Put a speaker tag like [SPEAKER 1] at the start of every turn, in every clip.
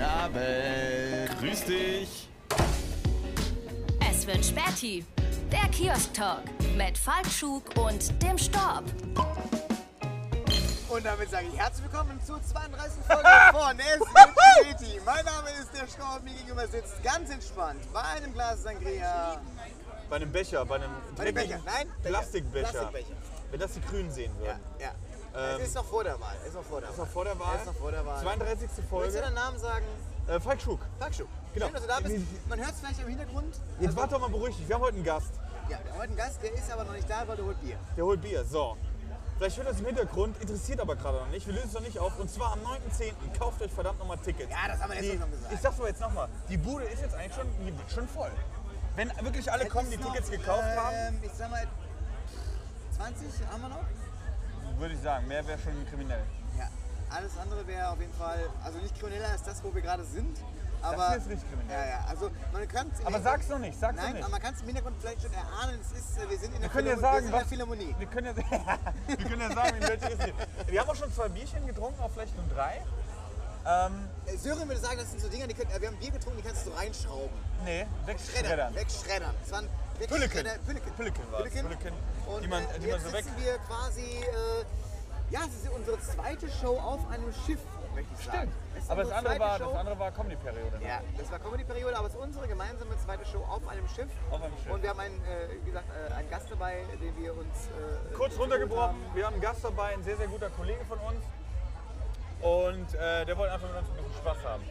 [SPEAKER 1] Guten Abend. Grüß dich.
[SPEAKER 2] Es wird Späti. Der Kiosk-Talk mit Falkschuk und dem Storb.
[SPEAKER 3] Und damit sage ich herzlich willkommen zur 32. Folge von Es wird Späti. Mein Name ist der Storb, mir gegenüber sitzt ganz entspannt bei einem Glas Sangria.
[SPEAKER 4] Bei einem Becher, bei einem
[SPEAKER 3] Bei dem
[SPEAKER 4] dreckigen
[SPEAKER 3] Becher, nein, Becher.
[SPEAKER 4] Plastikbecher.
[SPEAKER 3] Plastikbecher.
[SPEAKER 4] Wenn das die Grünen sehen
[SPEAKER 3] Ja,
[SPEAKER 4] würden.
[SPEAKER 3] ja.
[SPEAKER 4] Ähm,
[SPEAKER 3] es ist noch vor der Wahl. Es ist noch vor der
[SPEAKER 4] ist
[SPEAKER 3] Wahl.
[SPEAKER 4] noch vor der Wahl.
[SPEAKER 3] Es ist noch vor der Wahl.
[SPEAKER 4] 32.
[SPEAKER 3] Willst du
[SPEAKER 4] Folge.
[SPEAKER 3] deinen Namen sagen?
[SPEAKER 4] Äh, Falk Schuk.
[SPEAKER 3] Falkschuh.
[SPEAKER 4] Genau.
[SPEAKER 3] Schön, dass du da bist. Man hört es vielleicht im Hintergrund.
[SPEAKER 4] Jetzt
[SPEAKER 3] Also,
[SPEAKER 4] warte doch mal beruhigt. Wir haben heute einen Gast.
[SPEAKER 3] Ja, wir haben heute einen Gast, der ist aber noch nicht da, weil der holt Bier.
[SPEAKER 4] Der holt Bier. So. Vielleicht hört das im Hintergrund, interessiert aber gerade noch nicht. Wir lösen es noch nicht auf. Und zwar am 9.10. Kauft euch verdammt nochmal Tickets.
[SPEAKER 3] Ja, das haben wir
[SPEAKER 4] Die-
[SPEAKER 3] Mal schon gesagt.
[SPEAKER 4] Ich sag's aber jetzt nochmal. Die Bude ist jetzt eigentlich schon, die wird schon voll. Wenn wirklich alle
[SPEAKER 3] Es
[SPEAKER 4] kommen, die
[SPEAKER 3] noch,
[SPEAKER 4] Tickets gekauft haben,
[SPEAKER 3] ähm, Ich sag mal, 20 haben wir noch.
[SPEAKER 4] Würde ich sagen, mehr wäre schon kriminell.
[SPEAKER 3] Ja, alles andere wäre auf jeden Fall, also nicht krimineller als das, wo wir gerade sind. Aber,
[SPEAKER 4] hier ist nicht kriminell.
[SPEAKER 3] Ja, ja, also man kann es
[SPEAKER 4] Aber sag's noch nicht, sag's noch
[SPEAKER 3] Nein,
[SPEAKER 4] nicht.
[SPEAKER 3] aber man kann es im Hintergrund vielleicht schon erahnen, es ist, wir sind in der,
[SPEAKER 4] Wir können ja sagen,
[SPEAKER 3] wir sind in der
[SPEAKER 4] was-
[SPEAKER 3] Philharmonie.
[SPEAKER 4] Wir können, ja, wir können ja sagen, in welche ist die. Wir haben auch schon zwei Bierchen getrunken, auch vielleicht nur drei. Ähm,
[SPEAKER 3] Äh, Sören würde sagen, das sind so Dinger, die können, äh, wir haben Bier getrunken, die kannst du so reinschrauben.
[SPEAKER 4] nee,
[SPEAKER 3] Schreddern,
[SPEAKER 4] wegschreddern.
[SPEAKER 3] wegschreddern. Das waren
[SPEAKER 4] Pülliken.
[SPEAKER 3] Pülliken.
[SPEAKER 4] Pülliken war's.
[SPEAKER 3] Pülliken.
[SPEAKER 4] Pülliken,
[SPEAKER 3] Und
[SPEAKER 4] die man-
[SPEAKER 3] äh,
[SPEAKER 4] die man
[SPEAKER 3] jetzt
[SPEAKER 4] so weg-
[SPEAKER 3] sitzen wir quasi, äh, ja, es ist unsere zweite Show auf einem Schiff, möchte ich sagen. Es ist
[SPEAKER 4] Aber das andere, war,
[SPEAKER 3] Show.
[SPEAKER 4] das andere war Comedy-Periode. ne?
[SPEAKER 3] Ja, das war Comedy-Periode, aber es ist unsere gemeinsame zweite Show auf einem Schiff.
[SPEAKER 4] Auf einem Schiff.
[SPEAKER 3] Und wir haben einen, äh, wie gesagt, äh, einen Gast dabei, den wir uns äh,
[SPEAKER 4] Kurz runtergebrochen,
[SPEAKER 3] haben.
[SPEAKER 4] wir haben einen Gast dabei, ein sehr, sehr guter Kollege von uns. Und äh, der wollte einfach mit uns ein bisschen Spaß haben.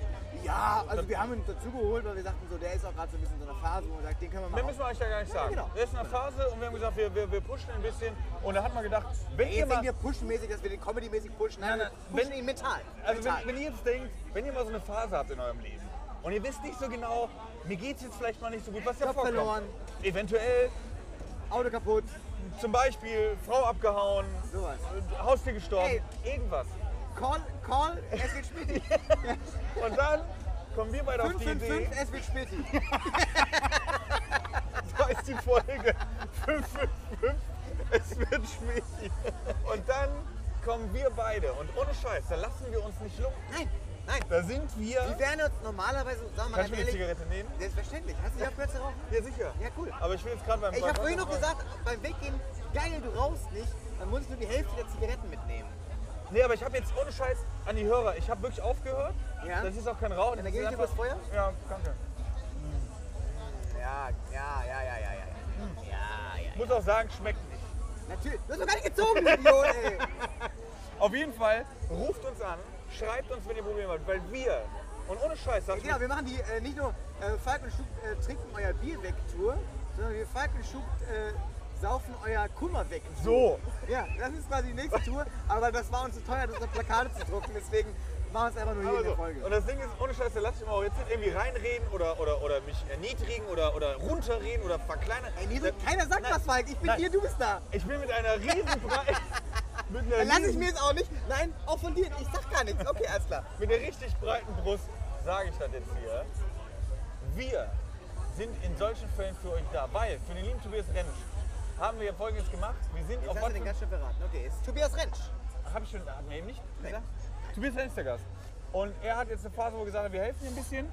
[SPEAKER 3] Ja, also wir haben ihn dazu geholt, weil wir sagten so, der ist auch gerade so ein bisschen in so einer Phase, wo man sagt, den können wir mal
[SPEAKER 4] Mehr müssen wir euch ja gar nicht sagen.
[SPEAKER 3] genau.
[SPEAKER 4] Er ist in einer Phase und wir haben gesagt, wir, wir, wir pushen ein bisschen. Und da hat man gedacht, wenn ihr mal...
[SPEAKER 3] wir pushenmäßig, dass wir den Comedy-mäßig pushen. Nein,
[SPEAKER 4] Nein, nein,
[SPEAKER 3] wir pushen ihn mental.
[SPEAKER 4] Also wenn,
[SPEAKER 3] mental.
[SPEAKER 4] wenn ihr jetzt denkt, wenn ihr mal so eine Phase habt in eurem Leben und ihr wisst nicht so genau, mir geht es jetzt vielleicht mal nicht so gut, was ja
[SPEAKER 3] Job
[SPEAKER 4] vorkommt.
[SPEAKER 3] verloren.
[SPEAKER 4] Eventuell
[SPEAKER 3] Auto kaputt,
[SPEAKER 4] zum Beispiel Frau abgehauen,
[SPEAKER 3] sowas.
[SPEAKER 4] Haustier gestorben,
[SPEAKER 3] Ey.
[SPEAKER 4] irgendwas.
[SPEAKER 3] Call, call, es wird späti.
[SPEAKER 4] Und dann kommen wir beide auf die Idee,
[SPEAKER 3] 555, es wird späti.
[SPEAKER 4] so ist die Folge 555, es wird schwierig. Und dann kommen wir beide und ohne Scheiß, da lassen wir uns nicht lumpen.
[SPEAKER 3] Nein, nein.
[SPEAKER 4] Da sind wir...
[SPEAKER 3] Wir wären uns normalerweise, sagen wir mal
[SPEAKER 4] Kannst du mir eine Zigarette nehmen?
[SPEAKER 3] selbstverständlich. Hast du die aufgehört zu rauchen?
[SPEAKER 4] Ja, sicher.
[SPEAKER 3] Ja, cool.
[SPEAKER 4] Aber ich will jetzt gerade beim...
[SPEAKER 3] Ich habe vorhin noch gesagt, beim Weggehen, geil, du rauchst nicht, dann musst du die Hälfte der Zigaretten mitnehmen.
[SPEAKER 4] Nee, aber ich habe jetzt ohne Scheiß an die Hörer, ich habe wirklich aufgehört.
[SPEAKER 3] Ja?
[SPEAKER 4] Das ist auch kein Rauchen.
[SPEAKER 3] Dann
[SPEAKER 4] das
[SPEAKER 3] gebe ich dir das Feuer?
[SPEAKER 4] Ja, danke.
[SPEAKER 3] Ja, ja, ja, ja, ja, ja. Ja, ja.
[SPEAKER 4] Ich muss auch sagen, schmeckt nicht.
[SPEAKER 3] Natürlich. Du hast doch gar nicht gezogen, Idiot, ey.
[SPEAKER 4] Auf jeden Fall, ruft uns an, schreibt uns, wenn ihr Probleme habt, weil wir, und ohne Scheiß, das
[SPEAKER 3] Genau, wir machen die äh, nicht nur äh, Falk und Schub äh, trinken euer Bier weg Tour, sondern wir Falk und Schub äh, saufen euer Kummer weg.
[SPEAKER 4] so.
[SPEAKER 3] Ja, das ist quasi die nächste Tour, aber das war uns zu teuer, das auf Plakate zu drucken, deswegen machen wir es einfach nur hier
[SPEAKER 4] Aber
[SPEAKER 3] in der
[SPEAKER 4] so.
[SPEAKER 3] Folge.
[SPEAKER 4] Und das Ding ist, ohne Scheiß, da lasse ich immer auch jetzt nicht irgendwie reinreden oder, oder, oder mich erniedrigen oder, oder runterreden oder verkleinern.
[SPEAKER 3] Ey, Niedrig, keiner sagt
[SPEAKER 4] Nein.
[SPEAKER 3] was, Falk. Ich bin
[SPEAKER 4] Nein.
[SPEAKER 3] hier, du bist da.
[SPEAKER 4] Ich bin mit einer riesen Brei- mit einer
[SPEAKER 3] Dann lasse ich mir jetzt auch nicht. Nein, auch von dir. Ich sag gar nichts. Okay, alles klar.
[SPEAKER 4] Mit der richtig breiten Brust sage ich das jetzt hier. Wir sind in solchen Fällen für euch da, weil für den lieben Tobias Rentsch haben wir folgendes gemacht. Wir sind
[SPEAKER 3] Jetzt
[SPEAKER 4] auf
[SPEAKER 3] hast du den ganz schön verraten. Okay, ist Tobias Rentsch.
[SPEAKER 4] Habe ich schon, hat mir eben nicht gesagt? Tobias Rentsch der Gast. Und er hat jetzt eine Phase, wo er gesagt hat, wir helfen ihm ein bisschen.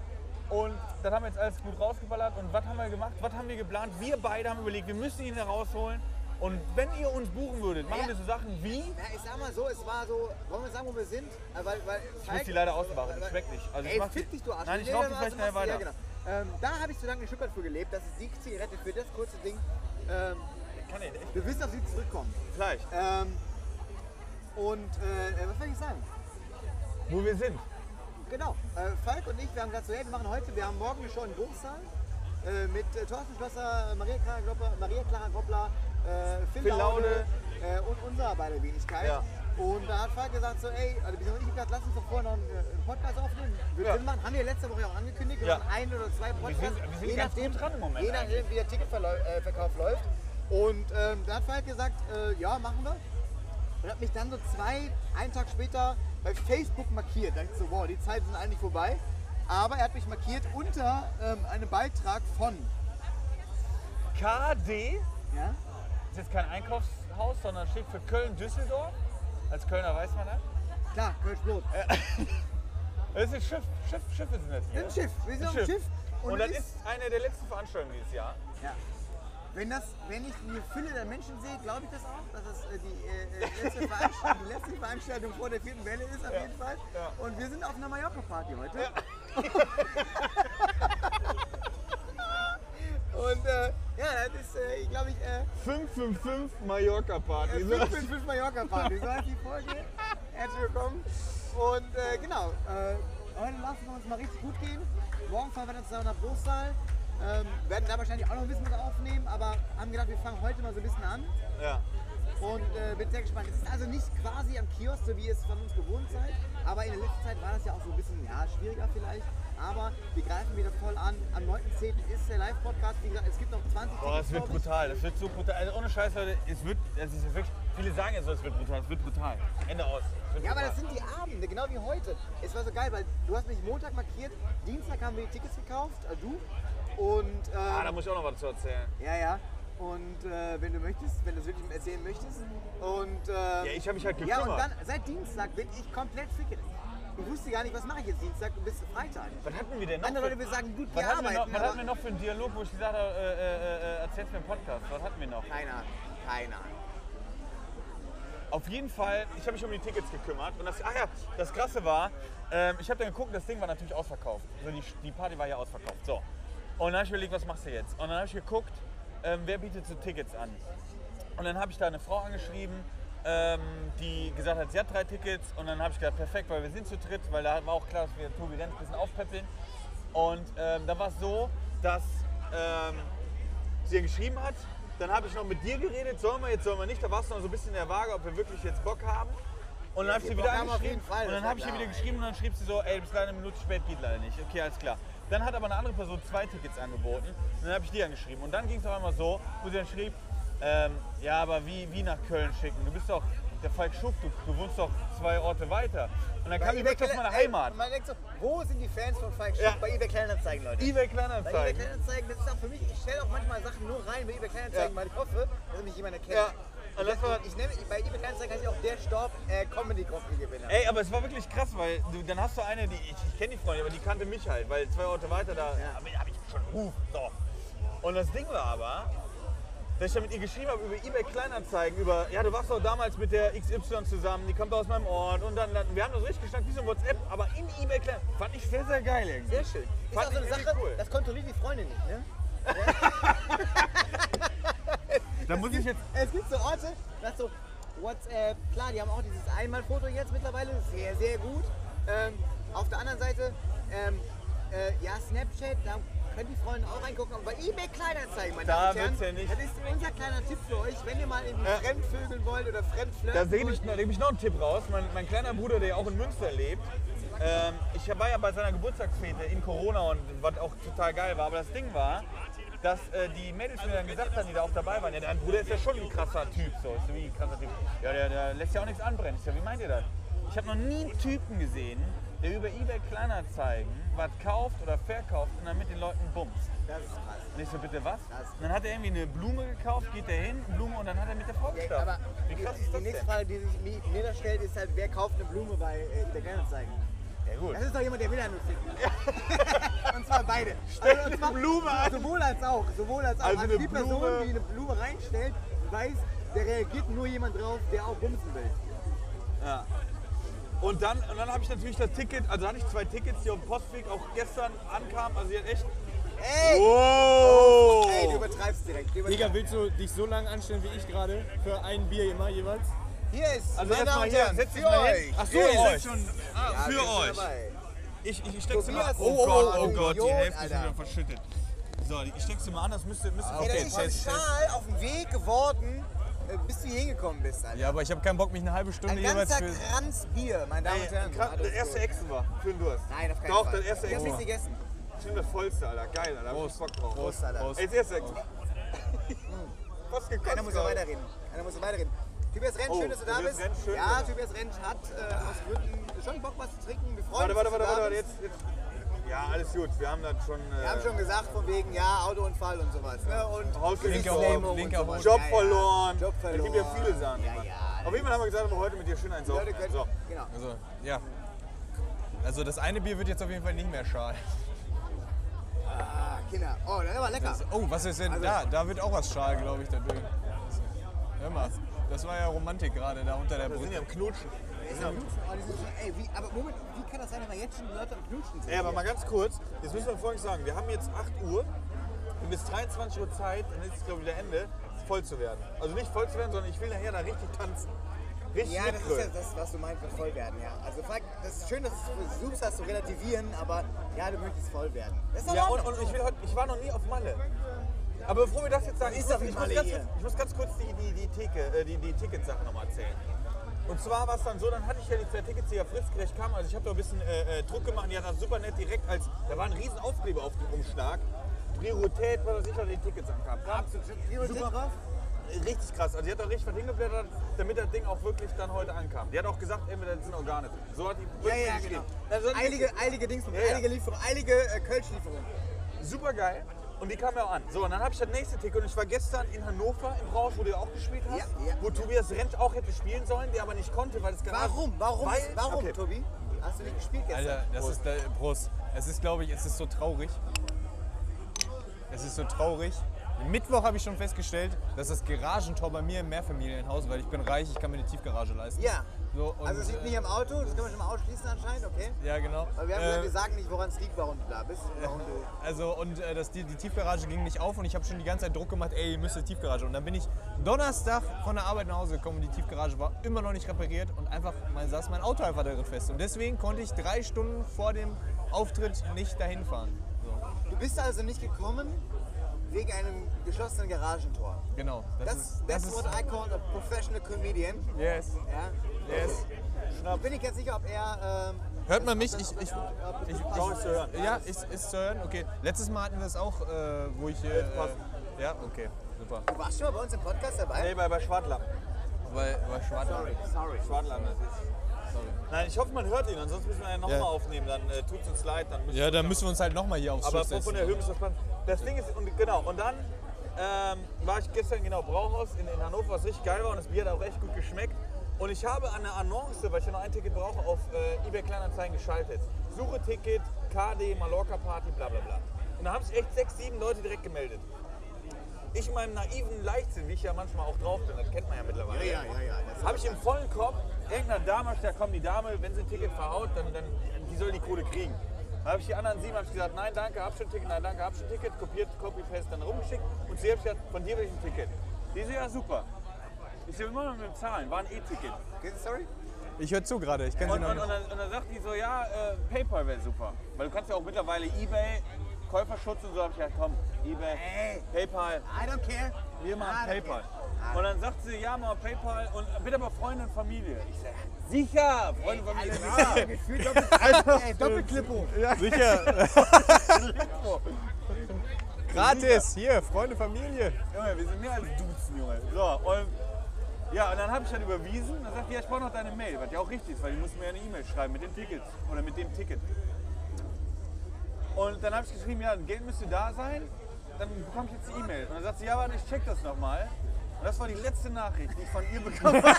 [SPEAKER 4] Und dann haben wir jetzt alles gut rausgeballert. Und was haben wir gemacht? Was haben wir geplant? Wir beide haben überlegt, wir müssen ihn herausholen. Und wenn ihr uns buchen würdet, machen wir so Sachen wie.
[SPEAKER 3] Ja, ich sag mal so, es war so, wollen wir sagen, wo wir sind? Äh, Weil, weil
[SPEAKER 4] Ich muss die leider ausmachen, das schmeckt nicht. Also ich
[SPEAKER 3] Ey,
[SPEAKER 4] mach
[SPEAKER 3] fick dich, du Arsch.
[SPEAKER 4] Nein, ich
[SPEAKER 3] Nee,
[SPEAKER 4] rauche die vielleicht
[SPEAKER 3] du-
[SPEAKER 4] schnell weiter.
[SPEAKER 3] genau. ähm, da habe ich so lange in Stuttgart für gelebt, das ist die Zigarette für das kurze Ding. Ähm,
[SPEAKER 4] Kann ich echt?
[SPEAKER 3] du wirst auf sie zurückkommen.
[SPEAKER 4] Vielleicht.
[SPEAKER 3] Ähm, und äh, was soll ich sagen?
[SPEAKER 4] Wo wir sind.
[SPEAKER 3] Genau, äh, Falk und ich, wir haben gesagt, so, hey, wir machen heute, wir haben morgen eine Show in Bruchsal äh, mit äh, Thorsten Schlosser, Maria Clara Groppler, Maria Clara Groppler äh, Phil,
[SPEAKER 4] Phil
[SPEAKER 3] Laude
[SPEAKER 4] Laude.
[SPEAKER 3] äh, und unser beider Wenigkeit.
[SPEAKER 4] Ja.
[SPEAKER 3] Und da hat Falk gesagt, so, ey, also wir haben nicht gesagt, lass uns doch vorher noch einen, äh, einen Podcast aufnehmen. Würde
[SPEAKER 4] Ja.
[SPEAKER 3] Machen, haben wir letzte Woche auch angekündigt, wir
[SPEAKER 4] Ja.
[SPEAKER 3] machen ein oder zwei Podcasts.
[SPEAKER 4] sind- wir sind
[SPEAKER 3] je nachdem,
[SPEAKER 4] dran im Moment
[SPEAKER 3] Je nachdem, wie der Ticketverkauf läuft. Und ähm, da hat Falk gesagt, äh, ja, machen wir. Und hat mich dann so zwei, einen Tag später bei Facebook markiert. Da dachte ich so, wow, die Zeiten sind eigentlich vorbei. Aber er hat mich markiert unter ähm, einem Beitrag von.
[SPEAKER 4] KD
[SPEAKER 3] Ja?
[SPEAKER 4] ist jetzt kein Einkaufshaus, sondern steht für Köln-Düsseldorf. Als Kölner weiß man das.
[SPEAKER 3] Klar, Kölsch Blut.
[SPEAKER 4] Das ist ein Schiff. Schiff Schiffe sind das hier.
[SPEAKER 3] Ein Schiff. Wir sind dem
[SPEAKER 4] Schiff.
[SPEAKER 3] Schiff.
[SPEAKER 4] Und, das ist eine der letzten Veranstaltungen dieses Jahr.
[SPEAKER 3] Ja. Wenn, das, wenn ich die Fülle der Menschen sehe, glaube ich das auch, dass es äh, die, äh, äh, letzte Veranstaltung, die letzte Veranstaltung vor der vierten Welle ist, auf
[SPEAKER 4] Ja.
[SPEAKER 3] jeden Fall.
[SPEAKER 4] Ja.
[SPEAKER 3] Und wir sind auf einer Mallorca-Party heute. Und äh, ja, das ist, äh, glaube ich, äh,
[SPEAKER 4] 555 Mallorca-Party.
[SPEAKER 3] 555 Mallorca-Party. So heißt die Folge. Herzlich willkommen. Und äh, genau, äh, heute lassen wir uns mal richtig gut gehen. Morgen fahren wir dann zusammen nach Bruchsal. Ähm, werden da wahrscheinlich auch noch ein bisschen was aufnehmen, aber haben gedacht, wir fangen heute mal so ein bisschen an.
[SPEAKER 4] Ja.
[SPEAKER 3] Und äh, bin sehr gespannt. Es ist also nicht quasi am Kiosk, so wie ihr es von uns gewohnt seid. Aber in der letzten Zeit war das ja auch so ein bisschen ja, schwieriger vielleicht. Aber wir greifen wieder voll an. Am 9.10. ist der Live-Podcast. Wie gesagt, es gibt noch 20
[SPEAKER 4] Boah, das wird brutal. Das wird so brutal. Also ohne Scheiß, Leute, es wird, es ist wirklich, viele sagen jetzt so, es wird brutal. Es wird brutal. Ende aus.
[SPEAKER 3] Ja, aber das sind die Abende, genau wie heute. Es war so geil, weil du hast mich Montag markiert, Dienstag haben wir die Tickets gekauft, äh, du. Und ähm,
[SPEAKER 4] Ah, da muss ich auch noch was zu erzählen.
[SPEAKER 3] ja, ja. Und äh, wenn du möchtest, wenn du es wirklich erzählen möchtest. Und, ähm,
[SPEAKER 4] Ja, ich habe mich halt
[SPEAKER 3] ja,
[SPEAKER 4] gekümmert.
[SPEAKER 3] und dann seit Dienstag bin ich komplett fickelig. Ich wusste gar nicht, was mache ich jetzt Dienstag bis Freitag.
[SPEAKER 4] was hatten wir denn noch?
[SPEAKER 3] Andere Leute würden sagen, gut,
[SPEAKER 4] was
[SPEAKER 3] wir
[SPEAKER 4] hatten wir, noch, was hatten wir noch für einen Dialog, wo ich gesagt habe, äh, äh, äh, erzähl's mir im Podcast? Was hatten wir noch?
[SPEAKER 3] Keine Ahnung, keine Ahnung.
[SPEAKER 4] Auf jeden Fall, ich habe mich um die Tickets gekümmert. Und das, ach ja, das Krasse war, ähm, ich habe dann geguckt, das Ding war natürlich ausverkauft. Also die, die Party war ja ausverkauft. So. Und dann habe ich überlegt, was machst du jetzt? Und dann habe ich geguckt, ähm, wer bietet so Tickets an. Und dann habe ich da eine Frau angeschrieben, ähm, die gesagt hat, sie hat drei Tickets. Und dann habe ich gedacht, perfekt, weil wir sind zu dritt, weil da war auch klar, dass wir Tobi Renz ein bisschen aufpäppeln. Und ähm, dann war es so, dass ähm, sie geschrieben hat. Dann habe ich noch mit dir geredet, sollen wir jetzt, sollen wir nicht. Da warst du noch so ein bisschen in der Waage, ob wir wirklich jetzt Bock haben. Und dann habe ich sie wieder angeschrieben. und dann habe ich ihr wieder geschrieben und dann schrieb sie so, ey, du bist leider eine Minute spät, geht leider nicht. Okay, alles klar. Dann hat aber eine andere Person zwei Tickets angeboten. Und dann habe ich die angeschrieben. Und dann ging es auf einmal so, wo sie dann schrieb, ähm, ja, aber wie, wie nach Köln schicken? Du bist doch der Falk Schuck, du, du wohnst doch zwei Orte weiter. Und dann kam ich weg
[SPEAKER 3] Kleinanzeigen-
[SPEAKER 4] meiner
[SPEAKER 3] Ey,
[SPEAKER 4] Heimat.
[SPEAKER 3] und Man denkt so, wo sind die Fans von Falk Schuck?
[SPEAKER 4] Ja.
[SPEAKER 3] Bei eBay Kleinanzeigen, Leute.
[SPEAKER 4] eBay
[SPEAKER 3] Bei eBay
[SPEAKER 4] Kleinanzeigen.
[SPEAKER 3] Kleinanzeigen, das ist auch für mich, ich stelle auch manchmal Sachen nur rein bei eBay Kleinanzeigen,
[SPEAKER 4] Ja.
[SPEAKER 3] weil ich hoffe, dass mich jemand erkennt.
[SPEAKER 4] Ja. Und das war,
[SPEAKER 3] Ich nenne, bei eBay Kleinanzeigen heißt ja auch der Storb äh, Comedy Coffee Gewinner.
[SPEAKER 4] Ey, aber es war wirklich krass, weil du, dann hast du eine, die ich, ich kenne die Freundin, aber die kannte mich halt, weil zwei Orte weiter da
[SPEAKER 3] Ja.
[SPEAKER 4] habe hab ich schon Ruf. So. Und das Ding war aber, dass ich dann mit ihr geschrieben habe über eBay Kleinanzeigen, über, ja, du warst doch damals mit der XY zusammen, die kommt aus meinem Ort und dann, wir haben das richtig geschnackt wie so ein WhatsApp, aber in eBay Kleinanzeigen. Fand ich sehr, sehr geil irgendwie.
[SPEAKER 3] Sehr schön. Ist
[SPEAKER 4] Fand
[SPEAKER 3] auch so eine
[SPEAKER 4] ich
[SPEAKER 3] Sache,
[SPEAKER 4] cool.
[SPEAKER 3] das kontrolliert die Freundin nicht, ne?
[SPEAKER 4] Da muss ich jetzt.
[SPEAKER 3] Es gibt so Orte, das so WhatsApp, klar, die haben auch dieses Einmalfoto jetzt mittlerweile, sehr, sehr gut. Ähm, auf der anderen Seite, ähm, äh, ja, Snapchat, da können die Freunde auch reingucken, aber bei eBay Kleinanzeigen, meine
[SPEAKER 4] Da
[SPEAKER 3] Damen und Herren,
[SPEAKER 4] ja nicht.
[SPEAKER 3] das ist unser kleiner Tipp für euch, wenn ihr mal irgendwie
[SPEAKER 4] Ja.
[SPEAKER 3] fremdvögeln wollt oder fremdflirten
[SPEAKER 4] Da sehe
[SPEAKER 3] wollt.
[SPEAKER 4] ich, da gebe ich noch einen Tipp raus. Mein, mein kleiner Bruder, der auch in Münster lebt, ähm, ich war ja bei seiner Geburtstagsfete in Corona und was auch total geil war. Aber das Ding war, dass äh, die Mädels mir dann gesagt haben, die da auch dabei waren, ja, dein Bruder ist ja schon ein krasser Typ. So, ist wie ein krasser Typ. Ja, der, der lässt ja auch nichts anbrennen. Ich so, wie meint ihr das? Ich habe noch nie einen Typen gesehen, der über eBay Kleinanzeigen was kauft oder verkauft und dann mit den Leuten bumst.
[SPEAKER 3] Das ist krass.
[SPEAKER 4] Und ich so, bitte was? Und dann hat er irgendwie eine Blume gekauft, geht der hin, Blume und dann hat er mit der Frau
[SPEAKER 3] Ja, aber
[SPEAKER 4] Wie krass
[SPEAKER 3] die,
[SPEAKER 4] ist
[SPEAKER 3] die
[SPEAKER 4] das
[SPEAKER 3] nächste
[SPEAKER 4] denn?
[SPEAKER 3] Frage, die sich mi- mir da stellt, ist halt, wer kauft eine Blume bei äh, eBay Kleinanzeigen?
[SPEAKER 4] Ja gut.
[SPEAKER 3] Das ist doch jemand, der will ja nur ficken. und zwar beide.
[SPEAKER 4] Stell
[SPEAKER 3] und
[SPEAKER 4] eine Blume an.
[SPEAKER 3] Sowohl als auch. Sowohl als auch.
[SPEAKER 4] Also
[SPEAKER 3] Also,
[SPEAKER 4] eine
[SPEAKER 3] die Person,
[SPEAKER 4] Blume-
[SPEAKER 3] die eine Blume reinstellt, weiß, der reagiert nur jemand drauf, der auch bumsen will.
[SPEAKER 4] Ja. Und dann, und dann habe ich natürlich das Ticket, also hatte ich zwei Tickets, die auf dem Postweg auch gestern ankamen. Also die hat echt.
[SPEAKER 3] Ey!
[SPEAKER 4] Wow!
[SPEAKER 3] Ey, du übertreibst direkt. Du
[SPEAKER 5] Digga, willst du dich so lange anstellen wie ich gerade? Für ein Bier immer jeweils?
[SPEAKER 3] Hier ist,
[SPEAKER 4] Also
[SPEAKER 3] meine Damen und Herren,
[SPEAKER 4] setz dich
[SPEAKER 3] für euch.
[SPEAKER 4] Ach so,
[SPEAKER 3] Für
[SPEAKER 4] ihr seid schon. Ah,
[SPEAKER 3] Ja,
[SPEAKER 4] für
[SPEAKER 3] wir sind
[SPEAKER 4] euch. Ich, ich, ich steck's mal an.
[SPEAKER 3] Tobias,
[SPEAKER 4] Oh
[SPEAKER 3] oh,
[SPEAKER 4] Gott,
[SPEAKER 3] oh,
[SPEAKER 4] oh Gott, die Hälfte ist wieder verschüttet. So, ich steck's dir mal an, das müsste. müsste
[SPEAKER 3] Ey, das ist ein Schal auf dem Weg geworden, äh, bis du hier hingekommen bist, Alter.
[SPEAKER 5] Ja, aber ich habe keinen Bock, mich eine halbe Stunde
[SPEAKER 3] Ein
[SPEAKER 5] jeweils
[SPEAKER 3] ganzer
[SPEAKER 5] für.
[SPEAKER 3] Kranz Bier, meine Damen und Herren.
[SPEAKER 4] Der erste. Echsen war für den Durst.
[SPEAKER 3] Nein, auf keinen
[SPEAKER 4] Doch,
[SPEAKER 3] Fall.
[SPEAKER 4] das erste
[SPEAKER 3] Ich hab nichts
[SPEAKER 4] Echsen.
[SPEAKER 3] gegessen.
[SPEAKER 4] Stimmt, das vollste, Alter. Geil, Alter. Hab ich Bock drauf.
[SPEAKER 3] Prost, Alter.
[SPEAKER 5] Prost.
[SPEAKER 4] Ey, das erste Echsen. Was gekostet?
[SPEAKER 3] Keiner muss ja weiterreden. Keiner muss ja weiterreden. Tobias Rensch,
[SPEAKER 4] Oh,
[SPEAKER 3] schön, dass du da
[SPEAKER 4] Tobias
[SPEAKER 3] bist.
[SPEAKER 4] Rensch, schön,
[SPEAKER 3] ja,
[SPEAKER 4] Alter.
[SPEAKER 3] Tobias Rensch hat äh, aus Gründen schon Bock, was zu trinken. Wir freuen
[SPEAKER 4] Warte, warte,
[SPEAKER 3] uns,
[SPEAKER 4] warte,
[SPEAKER 3] du
[SPEAKER 4] warte,
[SPEAKER 3] da
[SPEAKER 4] jetzt, jetzt. Ja, alles gut. Wir haben das schon. Äh,
[SPEAKER 3] Wir haben schon gesagt, von wegen, ja, Autounfall und sowas. Ne? Und
[SPEAKER 4] Haus-
[SPEAKER 3] Gesichtslähmung und
[SPEAKER 5] linker.
[SPEAKER 4] Job
[SPEAKER 3] Ja, ja.
[SPEAKER 4] verloren.
[SPEAKER 3] Job
[SPEAKER 4] Es
[SPEAKER 3] verloren.
[SPEAKER 4] gibt ja viele Sachen.
[SPEAKER 3] Ja, ja.
[SPEAKER 4] Auf jeden Fall haben wir gesagt, wir heute mit dir schön.
[SPEAKER 3] Leute können,
[SPEAKER 4] So.
[SPEAKER 3] genau.
[SPEAKER 5] Also, ja. Also das eine Bier wird jetzt auf jeden Fall nicht mehr schal.
[SPEAKER 3] Ah, Kinder. Oh, das war lecker.
[SPEAKER 5] Das, oh, was ist denn da? Da wird auch was schal, glaube ich, dadurch. Hör mal, das war ja Romantik gerade da unter der
[SPEAKER 4] Wir sind
[SPEAKER 5] Brücke.
[SPEAKER 4] ja am Knutschen.
[SPEAKER 3] Ja ey, wie, aber Moment, wie kann das sein, dass wir jetzt schon Leute am Knutschen sind?
[SPEAKER 4] Ey, aber mal ganz kurz, jetzt müssen wir Folgendes sagen. Wir haben jetzt 8 Uhr und bis 23 Uhr Zeit, dann ist es glaube ich wieder Ende, voll zu werden. Also nicht voll zu werden, sondern ich will nachher da richtig tanzen. Richtig
[SPEAKER 3] Ja, das ist ja das, was du meinst mit voll werden, ja. Also das ist schön, dass du versuchst, das zu relativieren, aber ja, du möchtest voll werden. Das ist doch
[SPEAKER 4] Ja, und, und ich, will heute, ich war noch nie auf Malle. Aber bevor wir das jetzt sagen, ich, muss,
[SPEAKER 3] nicht
[SPEAKER 4] ich, muss ganz, kurz- ich muss ganz kurz die, die, die, Theke, äh, die, die Ticketsache nochmal erzählen. Und zwar war es dann so, dann hatte ich ja die zwei Tickets, die ja fristgerecht kamen. Also ich habe da ein bisschen äh, äh, Druck gemacht. Die hat das super nett direkt als, da war ein riesen Aufkleber auf dem Umschlag. Priorität, was weiß ich, was die Tickets ankam.
[SPEAKER 3] Priorität drauf?
[SPEAKER 4] Richtig krass. Also die hat auch richtig was hingeblättert, damit das Ding auch wirklich dann heute ankam. Die hat auch gesagt, entweder das sind Organe drin. So hat die
[SPEAKER 3] Ja,
[SPEAKER 4] wirklich
[SPEAKER 3] ja,
[SPEAKER 4] geschrieben.
[SPEAKER 3] genau.
[SPEAKER 4] Also
[SPEAKER 3] Eilige, eilige Dings,
[SPEAKER 4] Ja, ja.
[SPEAKER 3] eilige Lieferung, eilige äh, Kölschlieferung.
[SPEAKER 4] super geil. Und die kam ja auch an. So, und dann habe ich das nächste Ticket. Und ich war gestern in Hannover im Rausch, wo du ja auch gespielt hast.
[SPEAKER 3] Ja, ja.
[SPEAKER 4] Wo Tobias Rentsch auch hätte spielen sollen, der aber nicht konnte, weil es gerade.
[SPEAKER 3] Warum? Warum?
[SPEAKER 4] Weil,
[SPEAKER 3] Warum,
[SPEAKER 4] okay.
[SPEAKER 3] Tobi? Hast du nicht gespielt gestern?
[SPEAKER 5] Alter, das ist der Prost. Es ist, glaube ich, es ist so traurig. Es ist so traurig. Mittwoch habe ich schon festgestellt, dass das Garagentor bei mir im Mehrfamilienhaus, weil ich bin reich, ich kann mir eine Tiefgarage leisten.
[SPEAKER 3] Ja.
[SPEAKER 5] So,
[SPEAKER 3] Also es liegt
[SPEAKER 5] äh,
[SPEAKER 3] nicht am Auto, das können wir schon mal ausschließen anscheinend, okay?
[SPEAKER 5] Ja, genau.
[SPEAKER 3] Aber wir haben
[SPEAKER 5] Äh,
[SPEAKER 3] gesagt, wir sagen nicht, woran es liegt, warum du da bist. Warum du
[SPEAKER 5] Also und äh, das, die, die Tiefgarage ging nicht auf und ich habe schon die ganze Zeit Druck gemacht, ey, ihr müsst die Tiefgarage. Und dann bin ich Donnerstag von der Arbeit nach Hause gekommen und die Tiefgarage war immer noch nicht repariert und einfach mein, saß mein Auto einfach darin fest. Und deswegen konnte ich drei Stunden vor dem Auftritt nicht dahin fahren. So,
[SPEAKER 3] Du bist also nicht gekommen wegen einem geschlossenen Garagentor.
[SPEAKER 5] genau. Das,
[SPEAKER 3] Das,
[SPEAKER 5] ist,
[SPEAKER 3] that's
[SPEAKER 5] das
[SPEAKER 3] what I call a professional comedian.
[SPEAKER 5] Yes,
[SPEAKER 3] Ja.
[SPEAKER 5] yes.
[SPEAKER 3] Ich bin nicht ganz sicher, ob er. Ähm,
[SPEAKER 5] Hört man mich? Ich, ich, ich,
[SPEAKER 4] ich zu hören.
[SPEAKER 5] ja, ist, ist zu hören. Okay. Letztes Mal hatten wir es auch, äh, wo ich. Äh, äh, ja, okay, super.
[SPEAKER 3] du warst schon mal bei uns im Podcast dabei?
[SPEAKER 4] Nee, bei, bei Schwadler.
[SPEAKER 5] Weil, weil schwarz.
[SPEAKER 3] sorry.
[SPEAKER 4] Schwadler, das ist. Nein, ich hoffe, man hört ihn, ansonsten müssen wir ja nochmal
[SPEAKER 5] Ja.
[SPEAKER 4] aufnehmen. Dann äh, tut es uns leid. Dann müssen
[SPEAKER 5] Ja, dann müssen wir uns halt nochmal hier aufs
[SPEAKER 4] Aber
[SPEAKER 5] Schluss
[SPEAKER 4] von
[SPEAKER 5] setzen.
[SPEAKER 4] der Höhe ist das spannend. Das Ding ist, und genau, und dann ähm, war ich gestern genau Brauhaus in, in Hannover, was richtig geil war und das Bier hat auch echt gut geschmeckt. Und ich habe an der Annonce, weil ich ja noch ein Ticket brauche, auf äh, eBay Kleinanzeigen geschaltet. Suche Ticket, KD, Mallorca Party, bla bla bla. Und da haben sich echt sechs, sieben Leute direkt gemeldet. Ich in meinem naiven Leichtsinn, wie ich ja manchmal auch drauf bin, das kennt man ja mittlerweile.
[SPEAKER 3] Ja, ja, ja. Das
[SPEAKER 4] Habe ich im vollen Kopf, irgendeiner Dame, hab ich gesagt, komm, die Dame, wenn sie ein Ticket verhaut, dann, dann die soll die Kohle kriegen. Dann habe ich die anderen sieben ich gesagt, nein, danke, hab schon ein Ticket, nein, danke, hab schon ein Ticket, kopiert, Copy-Paste dann rumgeschickt und sie habe ich gesagt, von dir will ich ein Ticket. Die so, ja, super. Ich sehe immer noch mit dem Zahlen, war ein E-Ticket.
[SPEAKER 3] Okay, sorry?
[SPEAKER 5] Ich höre zu gerade, ich kann sie
[SPEAKER 4] Und,
[SPEAKER 5] noch
[SPEAKER 4] und,
[SPEAKER 5] nicht.
[SPEAKER 4] und, dann, und dann sagt die so, ja, äh, PayPal wäre super. Weil du kannst ja auch mittlerweile Ebay, Käuferschutz und so, hab ich gesagt, komm, Ebay,
[SPEAKER 3] Ey.
[SPEAKER 4] PayPal,
[SPEAKER 3] I don't care.
[SPEAKER 4] wir machen PayPal.
[SPEAKER 3] care.
[SPEAKER 4] Und dann sagt sie, ja, mal PayPal und bitte aber Freunde und Familie. Ich sag, sicher, Freunde und Familie, sicher.
[SPEAKER 3] Gefühlt doppelt, ey, Doppelklippo.
[SPEAKER 5] Sicher. Gratis, hier, Freunde, Familie.
[SPEAKER 4] Junge, wir sind mehr als Duzen, Junge. So, und ja, und dann habe ich dann überwiesen. Dann sagt die, ja, ich brauche noch deine Mail, was ja auch richtig ist, weil die mussten mir ja eine E-Mail schreiben mit den Tickets oder mit dem Ticket. Und dann habe ich geschrieben, ja, Geld müsste da sein, dann bekomme ich jetzt die E-Mail. Und dann sagt sie, ja, warte, ich check das nochmal. Und das war die letzte Nachricht, die ich von ihr bekommen habe.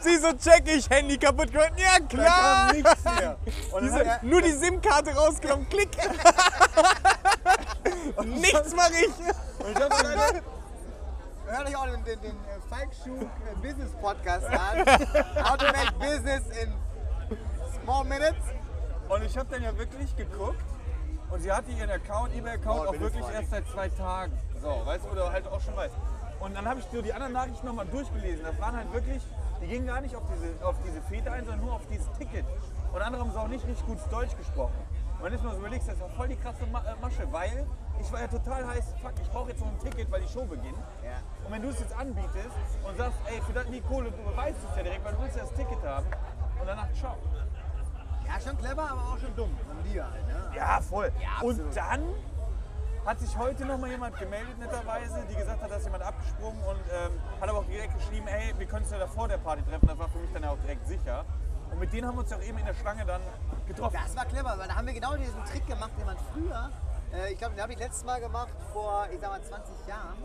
[SPEAKER 5] Sie so check ich, Handy kaputt gemacht. Ja
[SPEAKER 4] Da
[SPEAKER 5] klar.
[SPEAKER 4] kam nichts mehr. Und
[SPEAKER 5] Diese,
[SPEAKER 4] hab
[SPEAKER 5] nur die SIM-Karte rausgenommen, klick. Nichts mache ich.
[SPEAKER 4] und ich hab dann,
[SPEAKER 3] Hört euch auch den, den, den äh, Falk Schuh äh, Business Podcast an. How to make business in small minutes.
[SPEAKER 4] Und ich habe dann ja wirklich geguckt und sie hatte ihren Account, eBay-Account auch wirklich erst seit zwei Tagen. So, weißt du, oder halt auch schon weiß. Und dann habe ich so die anderen Nachrichten nochmal durchgelesen. Das waren halt wirklich, die gingen gar nicht auf diese, auf diese Fete ein, sondern nur auf dieses Ticket. Und andere haben so auch nicht richtig gut Deutsch gesprochen. Und wenn du mal so überlegst, das war voll die krasse Ma äh, Masche, weil ich war ja total heiß, fuck, ich brauche jetzt noch ein Ticket, weil die Show beginnt.
[SPEAKER 3] Ja.
[SPEAKER 4] Und wenn du es jetzt anbietest und sagst, ey, für das nie Kohle, du beweist es ja direkt, weil du willst ja das Ticket haben. Und danach, ciao.
[SPEAKER 3] Ja, schon clever, aber auch schon dumm. Von dir halt, ne?
[SPEAKER 4] Ja, voll.
[SPEAKER 3] absolut.
[SPEAKER 4] und dann hat sich heute noch mal jemand gemeldet, netterweise, die gesagt hat, dass jemand abgesprungen und ähm, hat aber auch direkt geschrieben, hey, wir können uns ja da vor der Party treffen. Das war für mich dann ja auch direkt sicher. Und mit denen haben wir uns ja auch eben in der Schlange dann getroffen.
[SPEAKER 3] Das war clever, weil da haben wir genau diesen Trick gemacht, den man früher, äh, ich glaube, den habe ich letztes Mal gemacht vor, ich sag mal, 20 Jahren.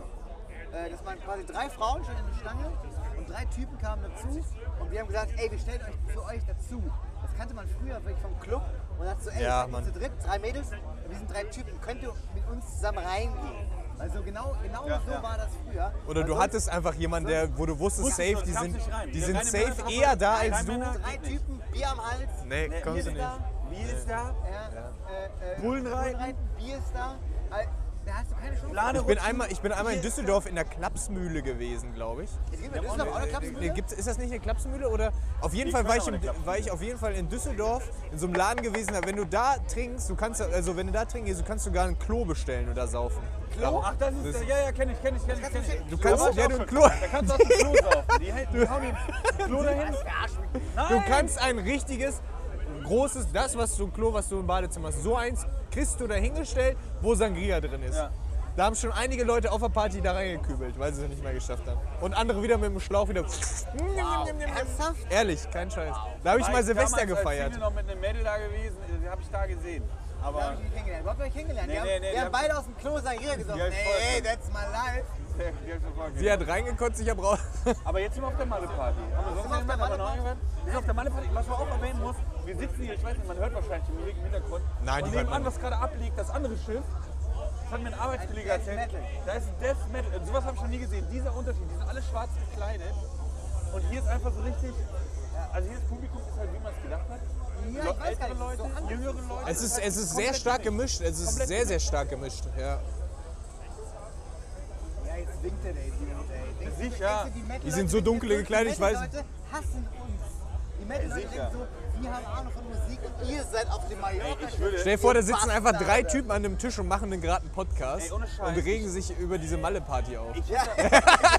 [SPEAKER 3] Äh, dass man quasi drei Frauen schon in der Schlange und drei Typen kamen dazu und wir haben gesagt, ey, wir stellen euch für euch dazu. Das kannte man früher wirklich vom Club und hat so, ey,
[SPEAKER 5] Ja,
[SPEAKER 3] wir
[SPEAKER 5] Mann.
[SPEAKER 3] sind zu dritt, drei Mädels wir sind drei Typen, könnt ihr mit uns zusammen reingehen? Also genau, genau
[SPEAKER 4] Ja,
[SPEAKER 3] so
[SPEAKER 4] ja.
[SPEAKER 3] war das früher.
[SPEAKER 5] Oder
[SPEAKER 3] Weil
[SPEAKER 5] du
[SPEAKER 3] sonst
[SPEAKER 5] hattest einfach jemanden, der, wo du wusstest,
[SPEAKER 4] Wusstest
[SPEAKER 5] safe, die sind,
[SPEAKER 4] rein.
[SPEAKER 5] die
[SPEAKER 4] Ja,
[SPEAKER 5] sind
[SPEAKER 4] reine
[SPEAKER 5] safe
[SPEAKER 4] Männer
[SPEAKER 5] eher da
[SPEAKER 4] rein
[SPEAKER 5] als du.
[SPEAKER 4] Männer.
[SPEAKER 3] drei. Typen, Bier am Hals,
[SPEAKER 5] Nee,
[SPEAKER 3] Bier
[SPEAKER 5] kommst du
[SPEAKER 3] ist
[SPEAKER 5] nicht.
[SPEAKER 3] da,
[SPEAKER 4] Wie ist da?
[SPEAKER 3] ja, äh, äh,
[SPEAKER 4] Bullenreiten.
[SPEAKER 3] Bier ist da. Da hast du keine Chance.
[SPEAKER 5] Ich bin einmal, ich bin einmal in Düsseldorf in der Klapsmühle gewesen, glaube ich.
[SPEAKER 3] Es gibt in Düsseldorf auch eine
[SPEAKER 5] Nee,
[SPEAKER 3] Klapsmühle?
[SPEAKER 5] gibt's, ist das nicht eine Klapsmühle? Oder auf jeden
[SPEAKER 4] Ich
[SPEAKER 5] Fall war ich,
[SPEAKER 4] auch
[SPEAKER 5] im, war ich auf jeden Fall in Düsseldorf in so einem Laden gewesen. Wenn du da trinkst, du kannst also wenn du da trinkst, du kannst sogar ein Klo bestellen oder saufen.
[SPEAKER 4] Klo? Ach, das ist,
[SPEAKER 5] Das-
[SPEAKER 4] ja, ja, kenn ich, kenn ich, kenn ich, kenn ich.
[SPEAKER 5] Du kannst- ja,
[SPEAKER 4] auch
[SPEAKER 5] du
[SPEAKER 4] schon.
[SPEAKER 5] Klo-
[SPEAKER 4] Da kannst du aus dem Klo saufen. Die, die Klo dahin.
[SPEAKER 5] Du kannst ein richtiges, großes, das was du Klo, was du im Badezimmer hast, so eins kriegst du da hingestellt, wo Sangria drin ist.
[SPEAKER 4] Ja.
[SPEAKER 5] Da haben schon einige Leute auf der Party da reingekübelt, weil sie es nicht mehr geschafft haben. Und andere wieder mit dem Schlauch wieder.
[SPEAKER 3] Ernsthaft?
[SPEAKER 5] Ehrlich, kein Scheiß. Da habe ich mal Silvester
[SPEAKER 4] damals,
[SPEAKER 5] gefeiert.
[SPEAKER 4] Ich noch mit einem Mädel da gewesen, die habe ich da gesehen.
[SPEAKER 3] Da
[SPEAKER 4] Aber
[SPEAKER 3] hab ich die kennengelernt. Wo habt ihr euch kennengelernt?
[SPEAKER 4] Nee,
[SPEAKER 3] wir haben,
[SPEAKER 4] nee, nee,
[SPEAKER 3] wir
[SPEAKER 4] die
[SPEAKER 3] haben
[SPEAKER 4] hab-
[SPEAKER 3] beide aus dem Klo Sangria gesoffen.
[SPEAKER 4] Ja, ich
[SPEAKER 3] Ey,
[SPEAKER 4] weiß.
[SPEAKER 3] ey, that's my life.
[SPEAKER 5] Sie hat reingekotzt, ich habe raus.
[SPEAKER 4] Aber jetzt sind wir auf der Malle-Party. Haben wir sonst
[SPEAKER 3] wir auf der
[SPEAKER 4] aber noch
[SPEAKER 3] Malle-Party?
[SPEAKER 4] Wir sind auf der Malle-Party. Was man auch erwähnen muss, wir sitzen hier, ich weiß nicht, man hört wahrscheinlich die Musik im Hintergrund.
[SPEAKER 5] Nein, die
[SPEAKER 4] Und nebenan,
[SPEAKER 5] man
[SPEAKER 4] was gerade abliegt, das andere Schiff, das hat mir ein Arbeitskollege
[SPEAKER 3] Death
[SPEAKER 4] erzählt.
[SPEAKER 3] Metal.
[SPEAKER 4] Da ist ein Death Metal. Und sowas habe ich noch nie gesehen. Dieser Unterschied, die sind alle schwarz gekleidet. Und hier ist einfach so richtig, also hier das Publikum ist halt, wie man es gedacht hat.
[SPEAKER 3] Ja, ich weiß gar
[SPEAKER 4] Ältere
[SPEAKER 3] nicht,
[SPEAKER 4] Leute,
[SPEAKER 3] so
[SPEAKER 4] jüngere Leute.
[SPEAKER 5] Es ist, es ist sehr stark
[SPEAKER 4] gemischt.
[SPEAKER 5] gemischt. Es ist
[SPEAKER 4] Komplett
[SPEAKER 5] sehr, sehr stark gemischt. Ja.
[SPEAKER 3] Ja, jetzt winkt er, ey, die Dude, ey.
[SPEAKER 4] Sicher.
[SPEAKER 5] Die sind so dunkel gekleidet,
[SPEAKER 3] die
[SPEAKER 5] ich weiß-
[SPEAKER 3] Metal-Leute hassen uns. Die Metal-Leute denken so, wir haben Ahnung von Musik und ihr seid auf dem Mallorca.
[SPEAKER 4] Ey, ich würde-
[SPEAKER 5] Stell dir vor, da sitzen einfach drei. Typen an einem Tisch und machen gerade einen Podcast
[SPEAKER 4] Ey, ohne Scheiß.
[SPEAKER 5] und regen sich über diese Malle-Party auf.
[SPEAKER 4] Ich
[SPEAKER 3] Ja,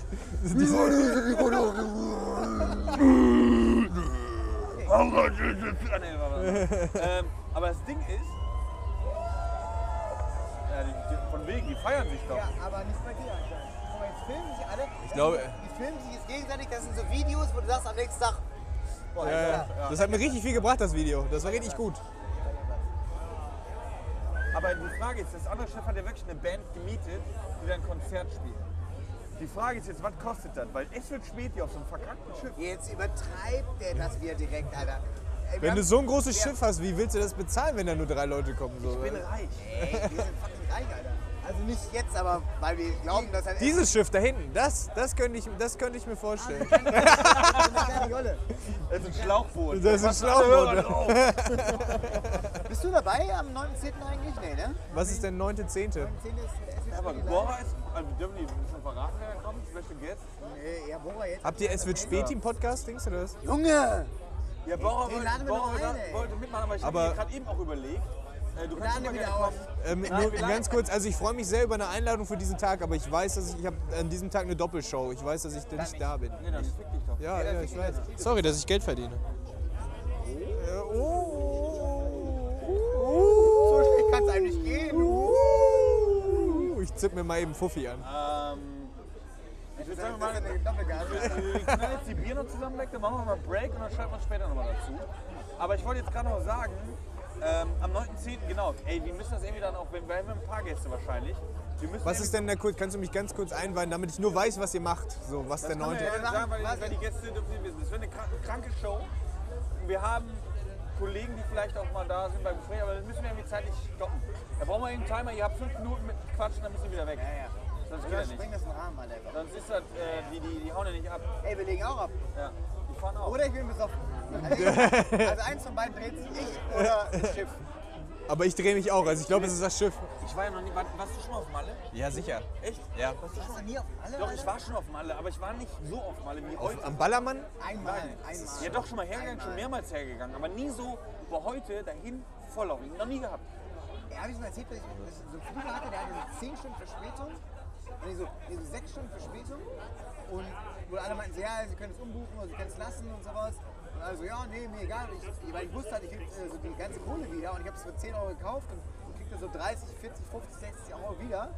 [SPEAKER 4] Oh Ah, ähm, aber das Ding ist, die, die, von wegen, die feiern sich doch.
[SPEAKER 3] ja, aber nicht bei dir. anscheinend. Guck mal, jetzt filmen sich alle. Ich
[SPEAKER 5] glaube-
[SPEAKER 3] Die filmen sich jetzt gegenseitig. Das sind so Videos, wo du sagst am nächsten Tag, boah,
[SPEAKER 5] Ja, ja. Das hat mir richtig viel gebracht, das Video. Das war richtig gut.
[SPEAKER 4] Aber die Frage ist, das andere Chef hat ja wirklich eine Band gemietet, die dann Konzert spielt. Die Frage ist jetzt, was kostet das? Weil es wird spät hier auf so einem verkackten Schiff.
[SPEAKER 3] Jetzt übertreibt der das wieder direkt, Alter. Ey, wir
[SPEAKER 5] Wenn du so ein großes Schiff hast, wie willst du das bezahlen, wenn da nur drei Leute kommen? So?
[SPEAKER 4] Ich bin reich.
[SPEAKER 3] Ey, wir sind fucking reich, Alter. Also nicht jetzt, aber weil wir glauben, dass halt
[SPEAKER 5] Dieses Schiff da hinten, das, das, könnte ich, das könnte ich mir vorstellen.
[SPEAKER 3] Jolle.
[SPEAKER 4] Das ist ein Schlauchboot.
[SPEAKER 5] Das ist ein Schlauchboot.
[SPEAKER 3] Bist du dabei am 9.10. eigentlich? Nee, ne?
[SPEAKER 5] Was ist denn 9.10.?
[SPEAKER 3] 10. ist der SWC
[SPEAKER 4] Aber. Bora ist, also wir dürfen die schon verraten, wer da kommt, Special Guest.
[SPEAKER 3] Nee, ja, Bora jetzt.
[SPEAKER 5] Habt ihr Es wird spät im Podcast, Dings oder was?
[SPEAKER 3] Junge!
[SPEAKER 4] Ja, Bora, wollte, Bora
[SPEAKER 3] ein,
[SPEAKER 4] mitmachen, aber ich habe mir gerade eben auch überlegt, du kannst gerne
[SPEAKER 3] wieder
[SPEAKER 4] kommen.
[SPEAKER 5] Ähm, nur ganz kurz, also ich freue mich sehr über eine Einladung für diesen Tag, aber ich weiß, dass ich, ich habe an diesem Tag eine Doppelshow. Ich weiß, dass ich da nicht da bin.
[SPEAKER 4] Nee, dann fick dich doch.
[SPEAKER 5] Ja, ja, ich weiß. Sorry, dass ich Geld verdiene. Äh, oh.
[SPEAKER 3] So schlecht kann es einem nicht gehen.
[SPEAKER 5] Uh, Ich zück mir mal eben Fuffi an.
[SPEAKER 4] Ähm, ich würde sagen, wir machen,
[SPEAKER 3] eine Doppelgas.
[SPEAKER 4] wir knallen jetzt die Bier noch zusammen weg, dann machen wir mal einen Break und dann schreiben wir später nochmal dazu. Aber ich wollte jetzt gerade noch sagen, ähm, am 9.10. genau, ey, wir müssen das irgendwie dann auch, wenn wir haben ein paar Gäste wahrscheinlich. Wir müssen
[SPEAKER 5] Was ist denn der kurz? Kannst du mich ganz kurz einweihen, damit ich nur weiß, was ihr macht? So, was der
[SPEAKER 4] Das man
[SPEAKER 5] neunte.
[SPEAKER 4] ja nicht sagen, weil,
[SPEAKER 3] Was?
[SPEAKER 4] weil die Gäste dürfen nicht wissen. Das wird eine kranke, Show. Wir haben Kollegen, die vielleicht auch mal da sind beim Gespräch, aber das müssen wir irgendwie zeitlich stoppen. Da brauchen wir einen Timer, ihr habt fünf Minuten mit Quatschen, dann müssen wir wieder weg.
[SPEAKER 3] Ja, ja.
[SPEAKER 4] Sonst geht er nicht.
[SPEAKER 3] das in den Rahmen, Alter.
[SPEAKER 4] Sonst ist das, äh, die, die, die hauen ja nicht ab.
[SPEAKER 3] Ey, wir legen auch ab.
[SPEAKER 4] Ja. Die fahren auch.
[SPEAKER 3] Oder ich bin besoffen. Also, eins von beiden dreht sich ich oder das Schiff.
[SPEAKER 5] Aber ich drehe mich auch, also ich glaube, es ist das Schiff.
[SPEAKER 4] Ich war ja noch nie. War, warst du schon mal auf Malle?
[SPEAKER 5] Ja, sicher.
[SPEAKER 4] Echt?
[SPEAKER 5] Ja.
[SPEAKER 4] Warst du schon
[SPEAKER 3] Warst du nie auf alle?
[SPEAKER 4] Doch, ich war schon auf Malle, aber ich war nicht so auf Malle wie
[SPEAKER 5] Auf,
[SPEAKER 4] heute.
[SPEAKER 5] am Ballermann?
[SPEAKER 3] Einmal, einmal.
[SPEAKER 4] Ja, doch schon mal hergegangen, schon mehrmals hergegangen, aber nie so, wo heute dahin volllaufen. Noch nie gehabt.
[SPEAKER 3] Ja, habe ich mal erzählt, dass ich dass ich so einen Flieger hatte, der hatte so 10 Stunden Verspätung. Nee, so, nee, so 6 Stunden Verspätung. Und wo alle meinten, so, ja, sie können es umbuchen oder sie können es lassen und sowas. Also, ja, nee, mir egal. Ich, weil ich wusste halt, ich krieg äh, so die ganze Kohle wieder und ich habe es für 10 Euro gekauft und, kriegte so 30, 40, 50, 60 Euro wieder.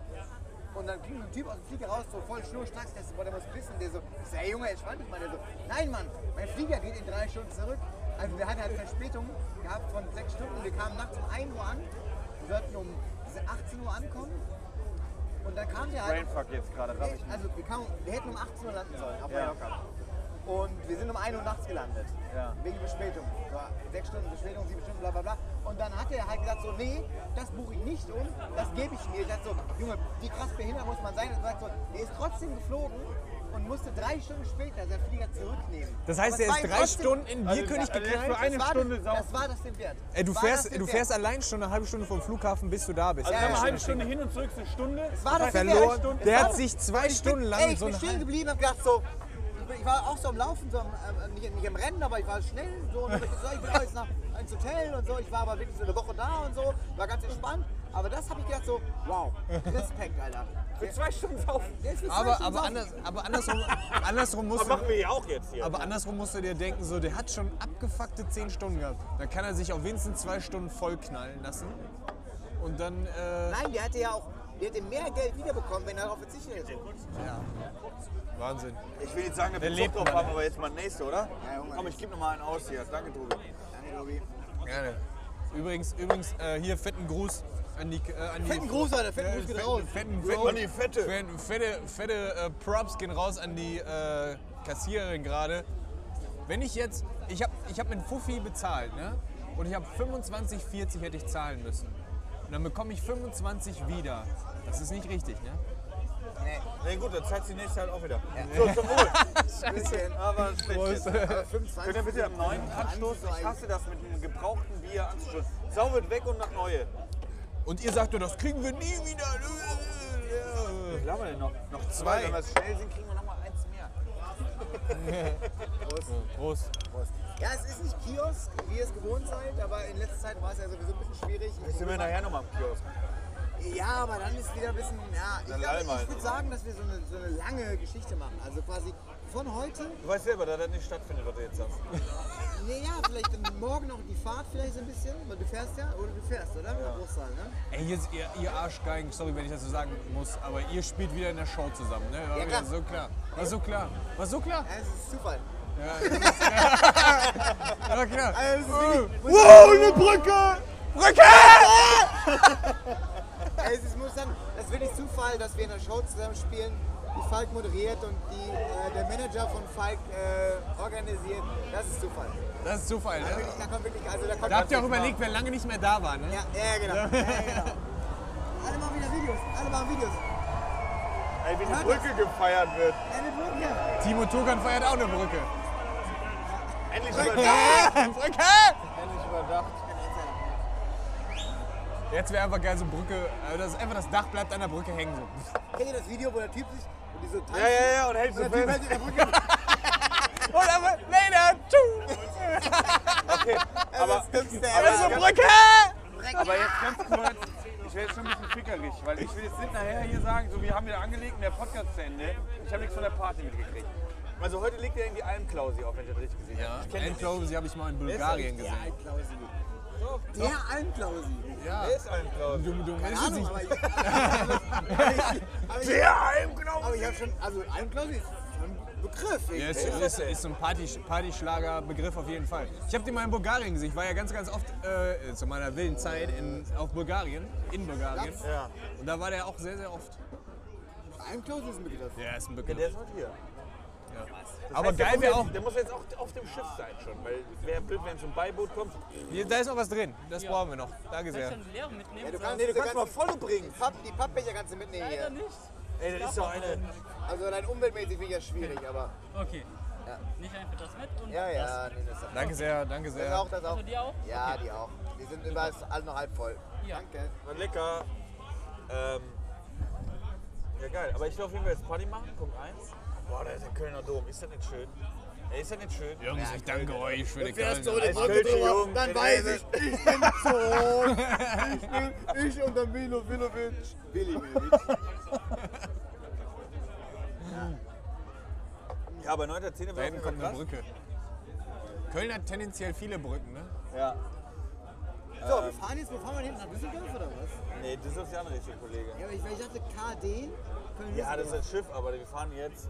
[SPEAKER 3] Und dann ging ein Typ aus dem Flieger raus, so voll schnurstracks, der, so, boah, der muss pissen. Der so, ich sag, ey Junge, entspann dich mal. Der so, nein Mann, mein Flieger geht in drei Stunden zurück. Also der hat halt Verspätung gehabt von sechs Stunden. Wir kamen nachts um 1 Uhr an. Wir sollten um 18 Uhr ankommen. Und dann kam der halt.
[SPEAKER 4] Brainfuck jetzt gerade, nicht.
[SPEAKER 3] Also wir, kamen, wir hätten um 18 Uhr landen sollen auf
[SPEAKER 4] Ja.
[SPEAKER 3] Mallorca. Und wir sind um 1 Uhr nachts gelandet.
[SPEAKER 6] Ja.
[SPEAKER 3] Wegen Verspätung. So, sechs Stunden Verspätung, sieben Stunden, bla bla bla. Und dann hat er halt gesagt so, nee, das buche ich nicht um, das gebe ich mir. Ich dachte so, Junge, wie krass behindert muss man sein? Und er sagt so, der ist trotzdem geflogen und musste drei Stunden später seinen Flieger zurücknehmen.
[SPEAKER 5] Das heißt, er
[SPEAKER 3] es
[SPEAKER 5] ist drei
[SPEAKER 3] trotzdem-
[SPEAKER 5] Stunden in
[SPEAKER 6] Also,
[SPEAKER 5] Bierkönig
[SPEAKER 6] also,
[SPEAKER 5] geknallt.
[SPEAKER 6] für eine
[SPEAKER 3] das war,
[SPEAKER 6] Stunde
[SPEAKER 3] das, das war das den Wert.
[SPEAKER 5] Ey, du fährst, du
[SPEAKER 3] wert.
[SPEAKER 5] fährst allein schon eine halbe Stunde vom Flughafen, bis du da bist.
[SPEAKER 6] Also
[SPEAKER 3] Ja,
[SPEAKER 6] eine halbe. Stunde hin und zurück, eine Stunde.
[SPEAKER 3] Es war das
[SPEAKER 5] Verloren. Der hat sich zwei
[SPEAKER 3] Ich
[SPEAKER 5] Stunden
[SPEAKER 3] bin,
[SPEAKER 5] lang
[SPEAKER 3] ey, ich
[SPEAKER 5] so
[SPEAKER 3] bin stehen geblieben und gedacht so, war auch so am Laufen, so am, äh, nicht, nicht im Rennen, aber ich war schnell so und ich gesagt, ich will auch jetzt nach, ins Hotel und so. Ich war aber wirklich so eine Woche da und so, war ganz entspannt. Aber das habe ich gedacht so, wow, Respekt, Alter.
[SPEAKER 6] Für zwei Stunden saufen.
[SPEAKER 5] Aber,
[SPEAKER 3] Stunden
[SPEAKER 5] aber, anders, aber andersrum, andersrum musst du,
[SPEAKER 6] machen wir ja auch jetzt hier.
[SPEAKER 5] aber andersrum musst du dir denken, so, der hat schon abgefuckte 10 Stunden gehabt. Dann kann er sich auch wenigstens zwei Stunden vollknallen lassen. Und dann, äh,
[SPEAKER 3] Nein, der hätte ja auch, der hätte mehr Geld wiederbekommen, wenn er darauf verzichtet hätte.
[SPEAKER 5] ja. Wahnsinn.
[SPEAKER 4] Ich will nicht sagen, wir
[SPEAKER 5] lebt
[SPEAKER 4] Zug drauf haben, aber jetzt mal nächste, oder?
[SPEAKER 3] Ja, Junge.
[SPEAKER 4] Komm, ich gebe noch mal einen aus hier. Danke, Tobi.
[SPEAKER 3] Danke, Tobi.
[SPEAKER 5] Gerne. Übrigens, übrigens äh, hier fetten Gruß an die. Äh, an die
[SPEAKER 3] Fetten Gruß, Alter, fetten Gruß geht
[SPEAKER 5] fetten,
[SPEAKER 3] raus.
[SPEAKER 5] Fetten, fetten,
[SPEAKER 4] An die Fette.
[SPEAKER 5] Fette, fette, fette äh, Props gehen raus an die äh, Kassiererin gerade. Wenn ich jetzt, ich habe ich hab mit Fuffi bezahlt, ne? Und ich habe 25,40 hätte ich zahlen müssen. Und dann bekomme ich 25 wieder. Das ist nicht richtig, ne?
[SPEAKER 3] Nee,
[SPEAKER 4] Nee, gut, dann zeigt sie nächste halt auch wieder. So, zum Wohl.
[SPEAKER 3] ein bisschen.
[SPEAKER 4] Aber schlecht.
[SPEAKER 3] Aber 25
[SPEAKER 4] Könnt ihr bitte am neuen anstoßen? Ich hasse das mit einem gebrauchten Bier anzustoßen. Sau wird weg und nach neue.
[SPEAKER 5] Und ihr sagt, das kriegen wir nie wieder.
[SPEAKER 4] Was haben wir denn noch? Noch
[SPEAKER 5] Zwei.
[SPEAKER 4] Wenn wir schnell sind, kriegen wir noch mal eins mehr.
[SPEAKER 5] Prost.
[SPEAKER 3] Ja, es ist nicht Kiosk, wie ihr es gewohnt seid, aber in letzter Zeit war es ja sowieso ein bisschen schwierig.
[SPEAKER 4] Jetzt sind wir nachher noch mal am Kiosk.
[SPEAKER 3] Ja, aber dann ist wieder ein bisschen, ja, ich,
[SPEAKER 4] Dann
[SPEAKER 3] glaub,
[SPEAKER 4] lall mal.
[SPEAKER 3] ich würde sagen, dass wir so eine, so eine lange Geschichte machen. Also quasi von heute,
[SPEAKER 4] Du weißt selber, dass das nicht stattfindet, was du jetzt sagst.
[SPEAKER 3] nee, ja, vielleicht dann morgen noch die Fahrt vielleicht so ein bisschen, weil du fährst ja, oder du fährst, oder? Ja. Ostern, ne?
[SPEAKER 5] Ey, ihr, ihr, ihr Arschgeigen, sorry, wenn ich das so sagen muss, aber ihr spielt wieder in der Show zusammen, ne? War
[SPEAKER 3] Ja, klar.
[SPEAKER 5] so klar. War so klar. War so klar.
[SPEAKER 3] Ja, es ist Zufall.
[SPEAKER 5] War klar.
[SPEAKER 3] Also, es ist wirklich, muss
[SPEAKER 5] Wow, eine Brücke! Brücke!
[SPEAKER 3] Es ist, muss dann, das ist wirklich Zufall, dass wir in einer Show zusammen spielen, die Falk moderiert und die, äh, der Manager von Falk äh, organisiert. Das ist Zufall.
[SPEAKER 5] Das ist Zufall,
[SPEAKER 3] Da,
[SPEAKER 5] ne?
[SPEAKER 3] wirklich, da kommt wirklich, also da kommt
[SPEAKER 5] Da habt ihr auch überlegt, wer lange nicht mehr da war, ne?
[SPEAKER 3] Ja, ja, genau. Ja, genau. Alle machen wieder Videos, alle machen Videos.
[SPEAKER 4] Ey, wie die
[SPEAKER 3] Hört
[SPEAKER 4] Brücke gefeiert wird.
[SPEAKER 3] Eine Brücke.
[SPEAKER 5] Timo Tugan feiert auch eine Brücke.
[SPEAKER 4] Endlich überdacht.
[SPEAKER 5] Brücke!
[SPEAKER 4] Endlich überdacht.
[SPEAKER 5] Jetzt wäre einfach geil, so Brücke, äh, das ist einfach das Dach bleibt an der Brücke hängen. So.
[SPEAKER 3] Kennt ihr das Video, wo der Typ sich und die so tanzen?
[SPEAKER 4] Ja, ja, ja, und hältst
[SPEAKER 3] Und
[SPEAKER 4] du
[SPEAKER 3] der Typ
[SPEAKER 4] fest.
[SPEAKER 3] hält in der Brücke.
[SPEAKER 5] Und aber later, tschu.
[SPEAKER 4] Okay, aber,
[SPEAKER 3] das Dümmste
[SPEAKER 4] aber,
[SPEAKER 5] Also
[SPEAKER 3] ever.
[SPEAKER 5] Brücke!
[SPEAKER 4] aber jetzt ganz kurz. Ich werde jetzt schon ein bisschen fickerig, weil ich will jetzt nicht nachher hier sagen, so wir haben wieder angelegt und der Podcast zu Ende. Ich habe nichts von der Party mitgekriegt. Also heute legt er irgendwie Almklausi auf, wenn ich das richtig gesehen habe. Ich kenne den
[SPEAKER 5] Klausi habe ich mal in Bulgarien
[SPEAKER 3] Der Almklausi. Der Almklausi.
[SPEAKER 5] Ja.
[SPEAKER 4] Wer ist Almklausi?
[SPEAKER 5] Du, du
[SPEAKER 3] Keine Ahnung,
[SPEAKER 5] nicht.
[SPEAKER 3] aber ich, aber ich, aber ich,
[SPEAKER 4] Der Almklausi!
[SPEAKER 3] aber ich habe schon, also Almklausi ist schon ein Begriff.
[SPEAKER 5] Ja, ist, ist, ist so ein Party, Partyschlager-Begriff auf jeden Fall. Ich habe den mal in Bulgarien gesehen. Ich war ja ganz, ganz oft äh, zu meiner wilden Zeit in, auf Bulgarien, in Bulgarien.
[SPEAKER 4] Ja.
[SPEAKER 5] Und da war der auch sehr, sehr oft.
[SPEAKER 3] Almklausi ist ein Begriff.
[SPEAKER 5] Ja, ist ein
[SPEAKER 4] Der
[SPEAKER 5] Begriff.
[SPEAKER 4] ist heute hier. Das
[SPEAKER 5] Aber
[SPEAKER 4] heißt,
[SPEAKER 5] geil wäre auch,
[SPEAKER 4] Der muss jetzt auch auf dem Schiff sein schon, weil wäre blöd, wenn zum Beiboot kommt.
[SPEAKER 5] hier, da ist noch was drin. Das brauchen wir noch. Danke sehr.
[SPEAKER 1] schon leer mitnehmen?
[SPEAKER 3] Ja, du kannst,
[SPEAKER 4] Nee, du kannst mal volle bringen.
[SPEAKER 3] Papp, die Pappbecher kannst du mitnehmen
[SPEAKER 1] Leider
[SPEAKER 3] hier.
[SPEAKER 1] nicht.
[SPEAKER 4] Ey, das ist doch eine.
[SPEAKER 3] Also rein umweltmäßig finde ich das schwierig, aber
[SPEAKER 1] Okay.
[SPEAKER 3] Ja.
[SPEAKER 1] Nicht einfach das mit und
[SPEAKER 3] ja,
[SPEAKER 1] das.
[SPEAKER 3] ja, nee, das,
[SPEAKER 5] Danke sehr, danke
[SPEAKER 3] das
[SPEAKER 5] sehr.
[SPEAKER 3] auch, das auch.
[SPEAKER 1] Also die auch?
[SPEAKER 3] Ja, die auch. Die sind immer alle noch halb voll.
[SPEAKER 1] Ja.
[SPEAKER 3] Danke.
[SPEAKER 4] War lecker. Ähm, ja, geil. Aber ich will auf jeden Fall jetzt Party machen. Punkt 1. Boah, da ist der Kölner Dom. Ist das nicht schön? Ey, ist das nicht schön?
[SPEAKER 5] Jungs, ich danke euch für die
[SPEAKER 3] Fährst du
[SPEAKER 5] Köln.
[SPEAKER 3] mit dem
[SPEAKER 4] Als
[SPEAKER 3] Auto
[SPEAKER 4] Kölsche
[SPEAKER 3] drüber,
[SPEAKER 4] Jung,
[SPEAKER 3] dann
[SPEAKER 4] der
[SPEAKER 3] weiß ich, ich bin tot. Ich, bin, ich und dann Milo Milovic. Willi.
[SPEAKER 4] Ja, aber 9.10.
[SPEAKER 5] Da
[SPEAKER 4] war auf
[SPEAKER 5] hinten kommt eine. Brücke. Köln hat tendenziell viele Brücken, ne?
[SPEAKER 4] Ja.
[SPEAKER 3] So, wir fahren jetzt, wo fahren wir hin? Nach Düsseldorf oder was?
[SPEAKER 4] Nee, das ist die andere Richtung, Kollege.
[SPEAKER 3] Ja, aber ich, weil ich dachte KD. Köln
[SPEAKER 4] Ja, das ist
[SPEAKER 3] Düsseldorf.
[SPEAKER 4] ein Schiff, aber wir fahren jetzt.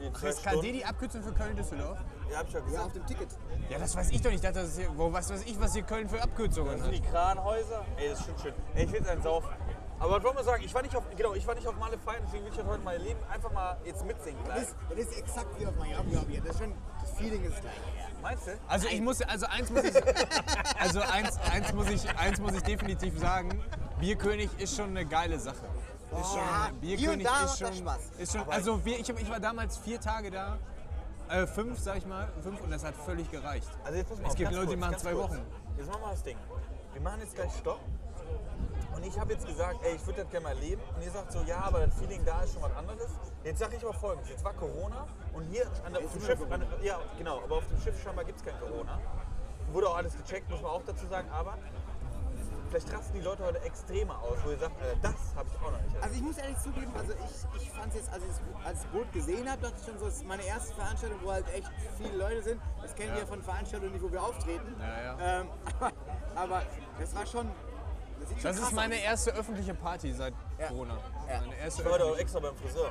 [SPEAKER 4] Die zwei
[SPEAKER 5] Ist KD
[SPEAKER 4] Stunden.
[SPEAKER 5] die Abkürzung für Köln-Düsseldorf?
[SPEAKER 4] Ja, hab ich ja
[SPEAKER 3] Ja,
[SPEAKER 4] gesagt.
[SPEAKER 3] auf dem Ticket.
[SPEAKER 5] Ja, das weiß ich doch nicht. Ich dachte, das ist hier, wo, was weiß ich, was hier Köln für Abkürzungen
[SPEAKER 4] Das
[SPEAKER 5] hat.
[SPEAKER 4] sind die Kranhäuser. Ey, das ist schon schön. Ey, ich will jetzt einen saufen. Aber was wollen wir sagen? Ich war nicht auf, genau, ich war nicht auf Male feiern, deswegen will ich heute mein Leben einfach mal jetzt mitsingen
[SPEAKER 3] Das
[SPEAKER 4] gleich.
[SPEAKER 3] ist, das ist exakt wie auf Miami, glaube ich. Das, ist schon, das Feeling ist gleich.
[SPEAKER 4] Meinst du?
[SPEAKER 5] Also ich muss, also eins muss ich, also eins, eins muss ich, eins muss ich definitiv sagen. Bierkönig ist schon eine geile Sache. Ist schon,
[SPEAKER 3] Ja, hier
[SPEAKER 5] Bierkönig
[SPEAKER 3] und da
[SPEAKER 5] ist schon,
[SPEAKER 3] Spaß.
[SPEAKER 5] ist schon, also wir, ich, hab, ich war damals vier Tage da, äh, fünf sag ich mal, fünf und das hat völlig gereicht.
[SPEAKER 4] Also jetzt pass mal
[SPEAKER 5] Es
[SPEAKER 4] auf,
[SPEAKER 5] gibt Leute, die machen zwei
[SPEAKER 4] kurz.
[SPEAKER 5] Wochen.
[SPEAKER 4] Jetzt machen wir das Ding. Wir machen jetzt gleich Stopp. Und ich habe jetzt gesagt, ey, ich würde das gerne mal erleben. Und ihr sagt so, ja, aber das Feeling da ist schon was anderes. Jetzt sage ich aber folgendes. Jetzt war Corona und hier an der, auf dem Schiff, an, ja genau, aber auf dem Schiff scheinbar gibt es kein Corona. Wurde auch alles gecheckt, muss man auch dazu sagen. Aber vielleicht rasten die Leute heute extremer aus, wo ihr sagt, Alter, das habe ich auch noch nicht. erlebt.
[SPEAKER 3] Also ich muss ehrlich zugeben, also ich, ich fand es jetzt, als ich es als Boot gesehen habe, dachte ich schon so, es ist meine erste Veranstaltung, wo halt echt viele Leute sind. Das kennen wir ja von Veranstaltungen nicht, wo wir auftreten.
[SPEAKER 5] Ja, ja.
[SPEAKER 3] Ähm, aber, aber das war schon. Das, sieht schon
[SPEAKER 5] Das ist meine
[SPEAKER 3] aus.
[SPEAKER 5] erste öffentliche Party seit
[SPEAKER 3] Ja.
[SPEAKER 5] Corona.
[SPEAKER 3] Ja.
[SPEAKER 5] Meine erste
[SPEAKER 4] Ich war auch
[SPEAKER 5] öffentliche.
[SPEAKER 4] extra beim Friseur.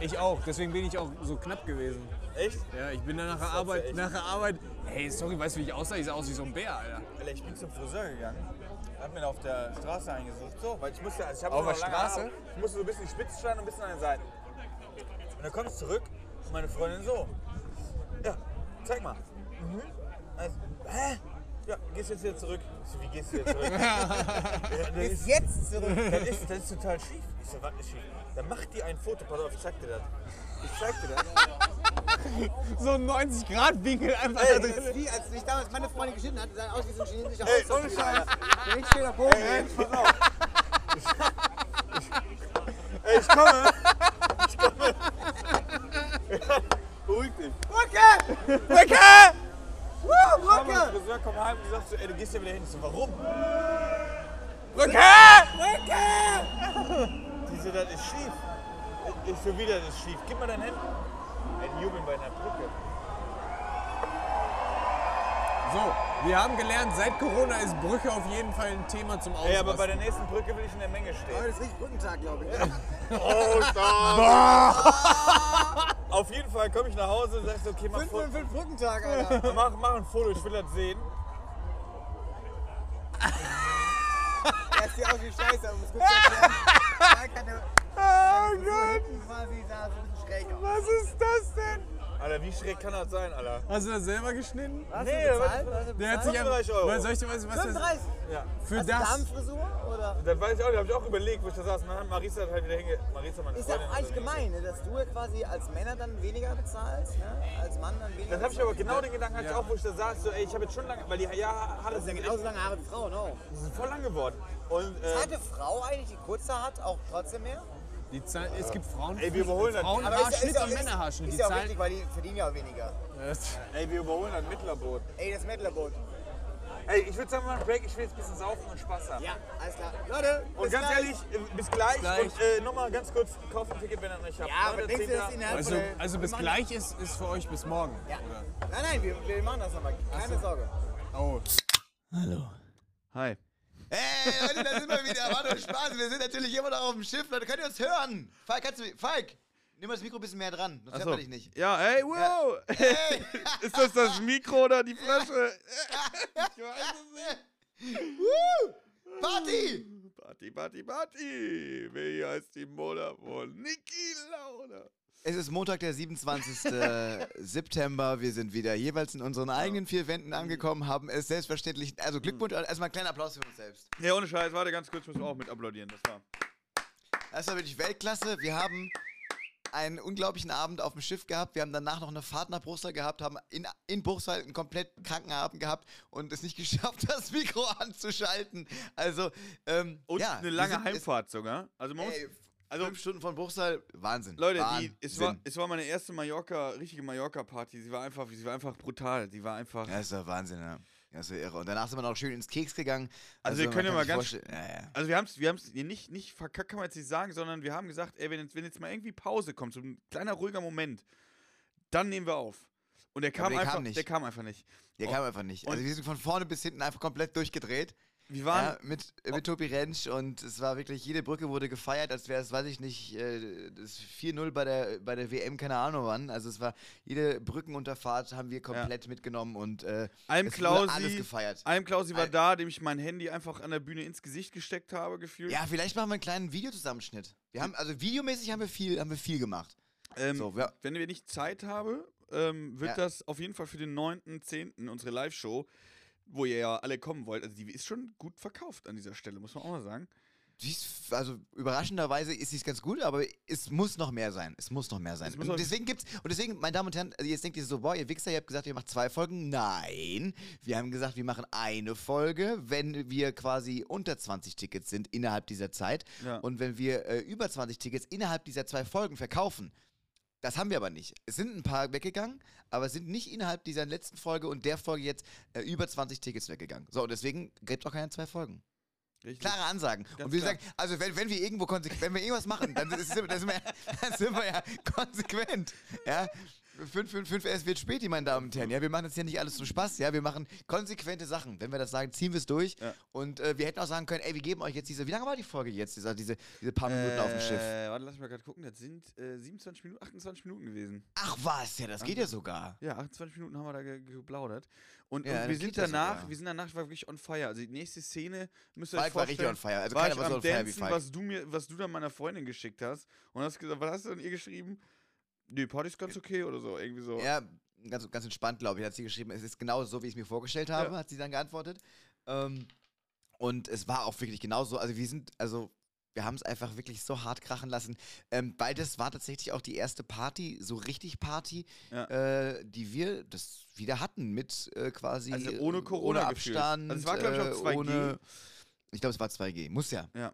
[SPEAKER 5] Ich auch, deswegen bin ich auch so knapp gewesen.
[SPEAKER 4] Echt?
[SPEAKER 5] Ja, ich bin dann nach der Arbeit, nach der Arbeit, hey, sorry, weißt du, wie ich aussehe? Ich sehe aus wie so ein Bär, Alter.
[SPEAKER 4] Alter, ich bin zum Friseur gegangen. Hab mir da auf der Straße eingesucht, so, weil ich musste, also ich habe
[SPEAKER 5] Auf der Straße?
[SPEAKER 4] Ich musste so ein bisschen spitz stehen und ein bisschen an den Seiten. Und dann kommst du zurück und meine Freundin so, ja, zeig mal. Mhm. Also, hä? Ja, gehst jetzt wieder zurück. Ich so, wie gehst du wieder zurück? ja,
[SPEAKER 3] Bis
[SPEAKER 4] ist,
[SPEAKER 3] jetzt zurück.
[SPEAKER 4] das, ist, das ist total schief. Ich so, was ist schief? Dann mach dir ein Foto, pass auf, ich zeig dir das. Ich zeig dir das.
[SPEAKER 5] So ein 90-Grad-Winkel einfach da
[SPEAKER 3] Das ist
[SPEAKER 5] drin.
[SPEAKER 3] wie, als ich damals meine Freundin geschnitten hatte, sah aus wie so ein chinesischer
[SPEAKER 4] Ey, ohne Scheiß.
[SPEAKER 3] Alter. So richtig schöner Bogen.
[SPEAKER 4] Ey, pass auf. Ey, ich komme. Ich komme. Beruhig dich.
[SPEAKER 3] Brücke!
[SPEAKER 5] Brücke!
[SPEAKER 3] Woo,
[SPEAKER 4] Komm,
[SPEAKER 3] Brücke!
[SPEAKER 4] Friseur kommt heim und sagt so, ey, du gehst ja wieder hin. Ich so, warum?
[SPEAKER 5] Brücke!
[SPEAKER 4] Die so, das ist schief. Ich so, wieder, das ist schief. Gib mal dein. Ey, die jubeln bei einer Brücke.
[SPEAKER 5] So, wir haben gelernt, seit Corona ist Brücke auf jeden Fall ein Thema zum Ausrasten.
[SPEAKER 4] Ey, aber bei der nächsten Brücke will ich in der Menge stehen.
[SPEAKER 3] Heute ist richtig Brückentag, glaube ich.
[SPEAKER 4] Auf jeden Fall komme ich nach Hause und sag so, okay, mach,
[SPEAKER 3] 5
[SPEAKER 4] Fo-
[SPEAKER 3] 5 Brückentag, Alter.
[SPEAKER 4] mach, mach ein Foto, ich will das sehen.
[SPEAKER 3] Er sieht aus wie Scheiße, um es. Da kann der, oh Gott. quasi da so ein bisschen.
[SPEAKER 5] Was ist das denn?
[SPEAKER 4] Alter, wie schräg kann das sein, Alter?
[SPEAKER 5] Hast du das selber geschnitten?
[SPEAKER 3] Hast
[SPEAKER 4] Nee,
[SPEAKER 3] du bezahlt?
[SPEAKER 5] Der hat sich
[SPEAKER 4] 35 Euro.
[SPEAKER 5] Soll ich dir was, was das,
[SPEAKER 3] 35.
[SPEAKER 4] Ja.
[SPEAKER 5] für
[SPEAKER 3] Hast
[SPEAKER 5] das?
[SPEAKER 3] Damenfrisur? Oder?
[SPEAKER 4] Das weiß ich auch nicht, hab ich auch überlegt, wo ich da saß. Und dann hat Marisa halt wieder hinge... Marisa, meine
[SPEAKER 3] Ist ja auch eigentlich
[SPEAKER 4] das
[SPEAKER 3] gemein, ne, dass du ja quasi als Männer dann weniger bezahlst, ne? als Mann dann weniger
[SPEAKER 4] Das habe ich aber genau den Gedanken hatte ich auch, wo ich da saß, so, ey, ich habe jetzt schon lange, weil die ja, Haare
[SPEAKER 3] Das ist ja
[SPEAKER 4] sind,
[SPEAKER 3] genauso lange Haare wie Frauen auch.
[SPEAKER 4] die sind voll lang geworden. Und äh,
[SPEAKER 3] Hat eine Frau eigentlich, die kurze hat, auch trotzdem mehr?
[SPEAKER 5] Die Zahl, es gibt Frauen,
[SPEAKER 4] Ey, wir überholen das.
[SPEAKER 5] Frauenhaarschnitt und Männerhaarschnitt.
[SPEAKER 3] Ist
[SPEAKER 5] Die
[SPEAKER 3] ja auch
[SPEAKER 5] Zahl,
[SPEAKER 3] wichtig, weil die verdienen ja auch weniger.
[SPEAKER 4] ey, wir überholen das Mittlerboot.
[SPEAKER 3] Ey, das Mettlerboot.
[SPEAKER 4] Ey, ich würde sagen, wir machen einen Break, ich will jetzt ein bisschen saufen und Spaß haben.
[SPEAKER 3] Ja, alles klar. Leute,
[SPEAKER 4] Und
[SPEAKER 3] bis
[SPEAKER 4] ganz
[SPEAKER 3] gleich.
[SPEAKER 4] ehrlich, äh, bis gleich.
[SPEAKER 5] Gleich.
[SPEAKER 4] Und äh, nochmal ganz kurz, kauft ein Ticket, wenn ihr noch nicht habt.
[SPEAKER 3] Ja, aber denkst du, dass innerhalb
[SPEAKER 5] also,
[SPEAKER 3] von der...
[SPEAKER 5] also
[SPEAKER 3] wir
[SPEAKER 5] bis
[SPEAKER 3] machen-
[SPEAKER 5] gleich ist, ist für euch bis morgen.
[SPEAKER 3] Ja.
[SPEAKER 5] Oder?
[SPEAKER 3] Nein, nein, wir, wir machen das nochmal. Keine Sorge.
[SPEAKER 5] Oh.
[SPEAKER 4] Hi.
[SPEAKER 7] Hey, Leute, da sind wir wieder. War nur Spaß. Wir sind natürlich immer noch auf dem Schiff. Leute, könnt ihr uns hören? Falk, kannst du. Falk, nimm mal das Mikro ein bisschen mehr dran. Sonst hört man dich nicht.
[SPEAKER 1] Ja, hey, wow!
[SPEAKER 7] Hey.
[SPEAKER 1] Ist das das Mikro oder die Flasche? ich weiß es nicht.
[SPEAKER 7] Woo! Party!
[SPEAKER 1] Party, Party, Party! Wie heißt die Mutter von Niki Lauda?
[SPEAKER 7] Es ist Montag, der 27. September. Wir sind wieder jeweils in unseren eigenen vier Wänden angekommen, haben es selbstverständlich. Also Glückwunsch, erstmal einen kleinen Applaus für uns selbst.
[SPEAKER 1] Ja, ohne Scheiß, warte ganz kurz, müssen wir auch mit applaudieren. Das war.
[SPEAKER 7] Das war wirklich Weltklasse. Wir haben einen unglaublichen Abend auf dem Schiff gehabt. Wir haben danach noch eine Fahrt nach Bruchsal gehabt, haben in, in Bruchsal einen komplett kranken Abend gehabt und es nicht geschafft, das Mikro anzuschalten. Also, ähm,
[SPEAKER 1] Und
[SPEAKER 7] ja,
[SPEAKER 1] eine lange
[SPEAKER 7] sind-
[SPEAKER 1] Heimfahrt sogar. Also man muss. Also-
[SPEAKER 7] fünf Stunden von Bruchsal, Wahnsinn.
[SPEAKER 1] Leute, die,
[SPEAKER 7] Wahnsinn.
[SPEAKER 1] es, war, es war meine erste Mallorca, richtige Mallorca-Party. Sie war einfach, sie war einfach brutal. Sie war einfach.
[SPEAKER 7] Ja, das war Wahnsinn, ja. Das war irre. Und danach sind wir noch schön ins Keks gegangen.
[SPEAKER 1] Also wir
[SPEAKER 7] man
[SPEAKER 1] können ja mal ganz-
[SPEAKER 7] Ja, ja.
[SPEAKER 1] Also wir haben es wir haben's nicht, nicht verkackt, kann man jetzt nicht sagen, sondern wir haben gesagt, ey, wenn jetzt, wenn jetzt mal irgendwie Pause kommt, so ein kleiner ruhiger Moment, dann nehmen wir auf. Und der kam
[SPEAKER 7] der
[SPEAKER 1] einfach
[SPEAKER 7] kam nicht.
[SPEAKER 1] Der kam einfach nicht.
[SPEAKER 7] Der
[SPEAKER 1] Oh.
[SPEAKER 7] kam einfach nicht. Also wir sind von vorne bis hinten einfach komplett durchgedreht.
[SPEAKER 4] Wir waren.
[SPEAKER 7] Ja, mit, mit Tobi Rentsch und es war wirklich, jede Brücke wurde gefeiert, als wäre es, weiß ich nicht, äh, das 4-0 bei der, bei der WM, keine Ahnung wann. Also es war, jede Brückenunterfahrt haben wir komplett mitgenommen und äh,
[SPEAKER 4] Alm
[SPEAKER 7] es wurde alles
[SPEAKER 4] Klausi,
[SPEAKER 7] gefeiert.
[SPEAKER 4] Alm Klausi war
[SPEAKER 7] Al-
[SPEAKER 4] da, dem ich mein Handy einfach an der Bühne ins Gesicht gesteckt habe, gefühlt.
[SPEAKER 7] Ja, vielleicht machen wir einen kleinen Videozusammenschnitt. Wir haben, also videomäßig haben wir viel, haben wir viel gemacht.
[SPEAKER 4] Ähm,
[SPEAKER 7] So, wir-
[SPEAKER 4] wenn wir nicht Zeit haben, ähm, wird
[SPEAKER 7] Ja.
[SPEAKER 4] das auf jeden Fall für den 9.10. unsere Live-Show, wo ihr ja alle kommen wollt. Also die ist schon gut verkauft an dieser Stelle, muss man auch mal sagen.
[SPEAKER 7] Ist, also überraschenderweise ist sie ganz gut, aber es muss noch mehr sein. Es muss noch mehr sein.
[SPEAKER 4] Es
[SPEAKER 7] Und deswegen gibt's, und deswegen, meine Damen und Herren, also jetzt denkt ihr so, boah, ihr Wichser, ihr habt gesagt, ihr macht zwei Folgen. Nein, wir haben gesagt, wir machen eine Folge, wenn wir quasi unter 20 Tickets sind innerhalb dieser Zeit.
[SPEAKER 4] Ja.
[SPEAKER 7] Und wenn wir äh, über 20 Tickets innerhalb dieser zwei Folgen verkaufen. Das haben wir aber nicht. Es sind ein paar weggegangen, aber es sind nicht innerhalb dieser letzten Folge und der Folge jetzt äh, über 20 Tickets weggegangen. So, und deswegen gibt es auch keine zwei Folgen.
[SPEAKER 4] Richtig.
[SPEAKER 7] Klare Ansagen.
[SPEAKER 4] Ganz
[SPEAKER 7] und wir
[SPEAKER 4] klar.
[SPEAKER 7] sagen, also wenn, wenn wir irgendwo konsequent, wenn wir irgendwas machen, dann, ist, dann, sind wir, dann sind wir ja konsequent. Ja? 5, 5, 5 es wird spät, meine Damen und Herren. Ja, wir machen das hier nicht alles zum Spaß. Ja, wir machen konsequente Sachen. Wenn wir das sagen, ziehen wir es durch.
[SPEAKER 4] Ja.
[SPEAKER 7] Und äh, wir hätten auch sagen können, ey, wir geben euch jetzt diese, wie lange war die Folge jetzt? Diese, diese, diese paar Minuten auf dem Schiff.
[SPEAKER 4] Äh, warte, lass mich mal gerade gucken. Das sind äh, 27 Minuten, 28 Minuten gewesen.
[SPEAKER 7] Ach was, ja, das geht ja sogar.
[SPEAKER 4] Ja, 28 Minuten haben wir da ge geplaudert. Und,
[SPEAKER 7] Ja,
[SPEAKER 4] und wir sind danach,
[SPEAKER 7] sogar.
[SPEAKER 4] wir sind danach wirklich on fire. Also die nächste Szene müsst ihr euch
[SPEAKER 7] Falk war richtig
[SPEAKER 4] vorstellen.
[SPEAKER 7] on fire. Also
[SPEAKER 4] war
[SPEAKER 7] keiner
[SPEAKER 4] ich
[SPEAKER 7] war so on fire wie Falk.
[SPEAKER 4] was du mir, was du dann meiner Freundin geschickt hast. Und hast gesagt, was hast du dann ihr geschrieben? Nee, Party ist ganz okay oder so, irgendwie so.
[SPEAKER 7] Ja, ganz, ganz entspannt, glaube ich, hat sie geschrieben. Es ist genau so, wie ich es mir vorgestellt habe,
[SPEAKER 4] Ja.
[SPEAKER 7] hat sie dann geantwortet. Ähm, und es war auch wirklich genauso. Also wir sind, also wir haben es einfach wirklich so hart krachen lassen. Ähm, weil das war tatsächlich auch die erste Party, so richtig Party,
[SPEAKER 4] Ja.
[SPEAKER 7] äh, die wir das wieder hatten mit äh, quasi
[SPEAKER 4] Also ohne Corona
[SPEAKER 7] ohne
[SPEAKER 4] gefühlt.
[SPEAKER 7] Abstand.
[SPEAKER 4] Also es war, glaub ich, auch
[SPEAKER 7] äh,
[SPEAKER 4] 2G.
[SPEAKER 7] Ohne, ich glaube, es war 2G. Muss ja.
[SPEAKER 4] Ja.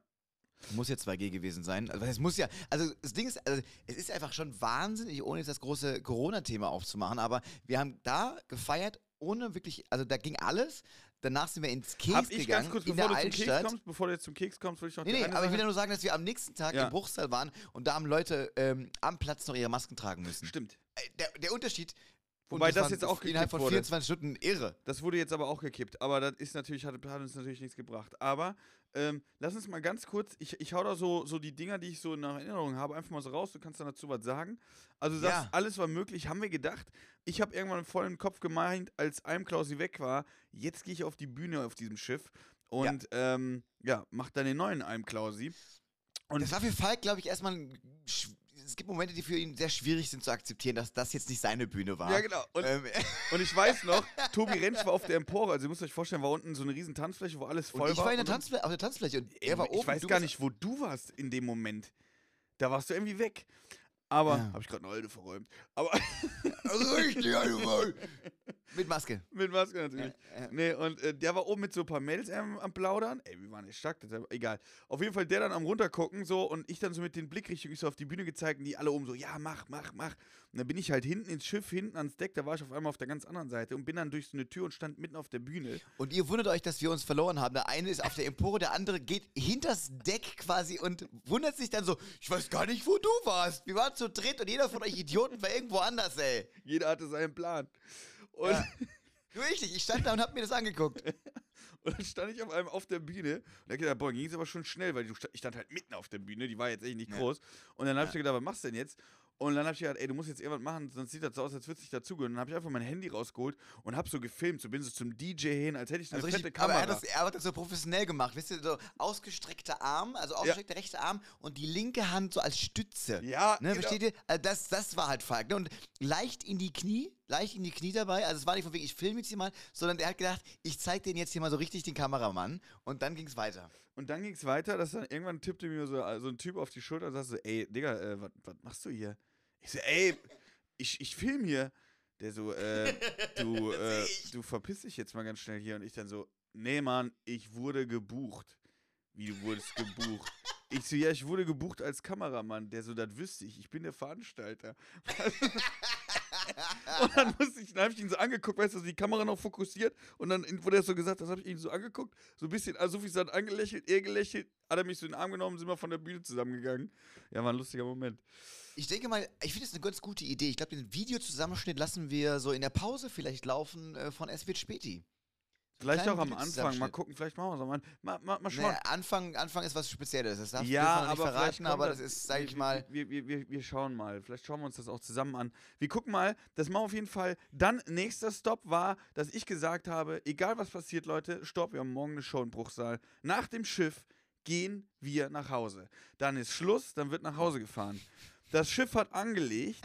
[SPEAKER 7] Muss ja 2G gewesen sein. Also es muss ja. Also das Ding ist, also es ist einfach schon wahnsinnig, ohne jetzt das große Corona-Thema aufzumachen, aber wir haben da gefeiert, ohne wirklich, also da ging alles. Danach sind wir ins Keks
[SPEAKER 4] Hab ich
[SPEAKER 7] gegangen,
[SPEAKER 4] ganz kurz,
[SPEAKER 7] in
[SPEAKER 4] bevor
[SPEAKER 7] der
[SPEAKER 4] du zum Keks
[SPEAKER 7] Altstadt.
[SPEAKER 4] kommst, bevor du jetzt zum Keks kommst, will ich noch
[SPEAKER 7] Nee, nee, aber ich will
[SPEAKER 4] Sache-
[SPEAKER 7] ja nur sagen, dass wir am nächsten Tag
[SPEAKER 4] Ja.
[SPEAKER 7] im Bruchsal waren und da haben Leute ähm, am Platz noch ihre Masken tragen müssen.
[SPEAKER 4] Stimmt.
[SPEAKER 7] Äh, Der, der Unterschied.
[SPEAKER 4] Wobei das
[SPEAKER 7] waren
[SPEAKER 4] jetzt auch
[SPEAKER 7] innerhalb
[SPEAKER 4] gekippt
[SPEAKER 7] von
[SPEAKER 4] wurde.
[SPEAKER 7] 24 Stunden irre.
[SPEAKER 4] Das wurde jetzt aber auch gekippt. Aber das ist natürlich, hat, hat uns natürlich nichts gebracht. Aber ähm, lass uns mal ganz kurz, ich, ich hau da so, so die Dinger, die ich so nach Erinnerung habe, einfach mal so raus. Du kannst dann dazu was sagen. Also du sagst,
[SPEAKER 7] Ja.
[SPEAKER 4] alles war möglich, haben wir gedacht. Ich habe irgendwann voll im Kopf gemeint, als Almklausi weg war, jetzt gehe ich auf die Bühne auf diesem Schiff und ähm, ja, mach dann den neuen Almklausi. Und
[SPEAKER 7] Das war für Falk, glaube ich, erstmal. ein Es gibt Momente, die für ihn sehr schwierig sind zu akzeptieren, dass das jetzt nicht seine Bühne war.
[SPEAKER 4] ja, genau. Und,
[SPEAKER 7] Ähm,
[SPEAKER 4] und ich weiß noch, Tobi Rentsch war auf der Empore. Also ihr müsst euch vorstellen, war unten so eine riesen Tanzfläche, wo alles voll
[SPEAKER 7] und ich
[SPEAKER 4] war.
[SPEAKER 7] war in der Tanzfläche, auf der Tanzfläche und er
[SPEAKER 4] Ey,
[SPEAKER 7] war oben.
[SPEAKER 4] ich weiß gar nicht, wo du warst in dem Moment. Da warst du irgendwie weg. Aber,
[SPEAKER 7] Ja.
[SPEAKER 4] habe ich gerade eine Alte verräumt. Aber
[SPEAKER 7] Richtig, einmal. Mit Maske.
[SPEAKER 4] mit Maske natürlich.
[SPEAKER 7] Ja, ja.
[SPEAKER 4] Nee, und äh, der war oben mit so ein paar Mails am, am Plaudern. Ey, wir waren nicht stark, das egal. Auf jeden Fall der dann am runtergucken so und ich dann so mit den Blickrichtungen ich so auf die Bühne gezeigt und die alle oben so, ja, mach, mach, mach. Und dann bin ich halt hinten ins Schiff, hinten ans Deck, da war ich auf einmal auf der ganz anderen Seite und bin dann durch so eine Tür und stand mitten auf der Bühne.
[SPEAKER 7] Und ihr wundert euch, dass wir uns verloren haben. Der eine ist auf der Empore, der andere geht hinters Deck quasi und wundert sich dann so, ich weiß gar nicht, wo du warst. Wir waren zu dritt und jeder von euch Idioten war irgendwo anders, ey.
[SPEAKER 4] Jeder hatte seinen Plan. Und,
[SPEAKER 7] Ja. Richtig, ich stand da und hab mir das angeguckt.
[SPEAKER 4] Und dann stand ich auf einmal auf der Bühne und da gedacht, boah, ging es aber schon schnell, weil ich stand halt mitten auf der Bühne, die war jetzt echt nicht
[SPEAKER 7] Ja.
[SPEAKER 4] groß. Und dann habe ich mir gedacht, was machst du denn jetzt? Und dann habe ich gedacht, ey, du musst jetzt irgendwas machen, sonst sieht das so aus, als würde es nicht dazugehören. Und dann habe ich einfach mein Handy rausgeholt und habe so gefilmt, so bin so zum DJ hin, als hätte ich eine
[SPEAKER 7] Also
[SPEAKER 4] fette
[SPEAKER 7] richtig, aber
[SPEAKER 4] Kamera.
[SPEAKER 7] er hat, das, er hat das so professionell gemacht. Wisst ihr, so ausgestreckter Arm, also ausgestreckter rechter Arm und die linke Hand so als Stütze.
[SPEAKER 4] ja,
[SPEAKER 7] Ne,
[SPEAKER 4] genau.
[SPEAKER 7] versteht ihr? Also das, das war halt Falk. Ne? Und leicht in die Knie, leicht in die Knie dabei. Also es war nicht von wegen, ich filme jetzt hier mal, sondern er hat gedacht, ich zeig den jetzt hier mal so richtig den Kameramann. Und dann ging es weiter.
[SPEAKER 4] Und dann ging es weiter, dass dann irgendwann tippte mir so, so ein Typ auf die Schulter und sagte so, ey, Digga, äh, was machst du hier? Ich so, ey, ich, ich film hier. Der so, äh, du, äh, du verpiss dich jetzt mal ganz schnell hier. Und ich dann so, nee, Mann, ich wurde gebucht. Wie, du wurdest gebucht? Ich so, ja, ich wurde gebucht als Kameramann. Der so, das wüsste ich, ich bin der Veranstalter. und dann ich, dann habe ich ihn so angeguckt, weißt du, die Kamera noch fokussiert und dann wurde er so gesagt, das habe ich ihn so angeguckt, so ein bisschen, also Sophie hat angelächelt, er gelächelt, hat er mich so in den Arm genommen, sind wir von der Bühne zusammengegangen. Ja, war ein lustiger Moment.
[SPEAKER 7] Ich denke mal, ich finde das eine ganz gute Idee. Ich glaube, den Videozusammenschnitt lassen wir so in der Pause vielleicht laufen äh, von Es wird Späti.
[SPEAKER 4] Vielleicht auch am Anfang. Mal gucken, vielleicht machen wir es auch mal. Mal, mal, mal schauen.
[SPEAKER 7] Naja, Anfang, Anfang ist was Spezielles. Das darf
[SPEAKER 4] Ja, aber
[SPEAKER 7] nicht verraten, aber das ist, sag ich
[SPEAKER 4] wir-
[SPEAKER 7] mal,
[SPEAKER 4] Wir, wir, wir, wir schauen mal. Vielleicht schauen wir uns das auch zusammen an. Wir gucken mal. Das machen wir auf jeden Fall. Dann, nächster Stop war, dass ich gesagt habe: egal was passiert, Leute, stopp, wir haben morgen eine Show im Bruchsal. Nach dem Schiff gehen wir nach Hause. Dann ist Schluss, dann wird nach Hause gefahren. Das Schiff hat angelegt.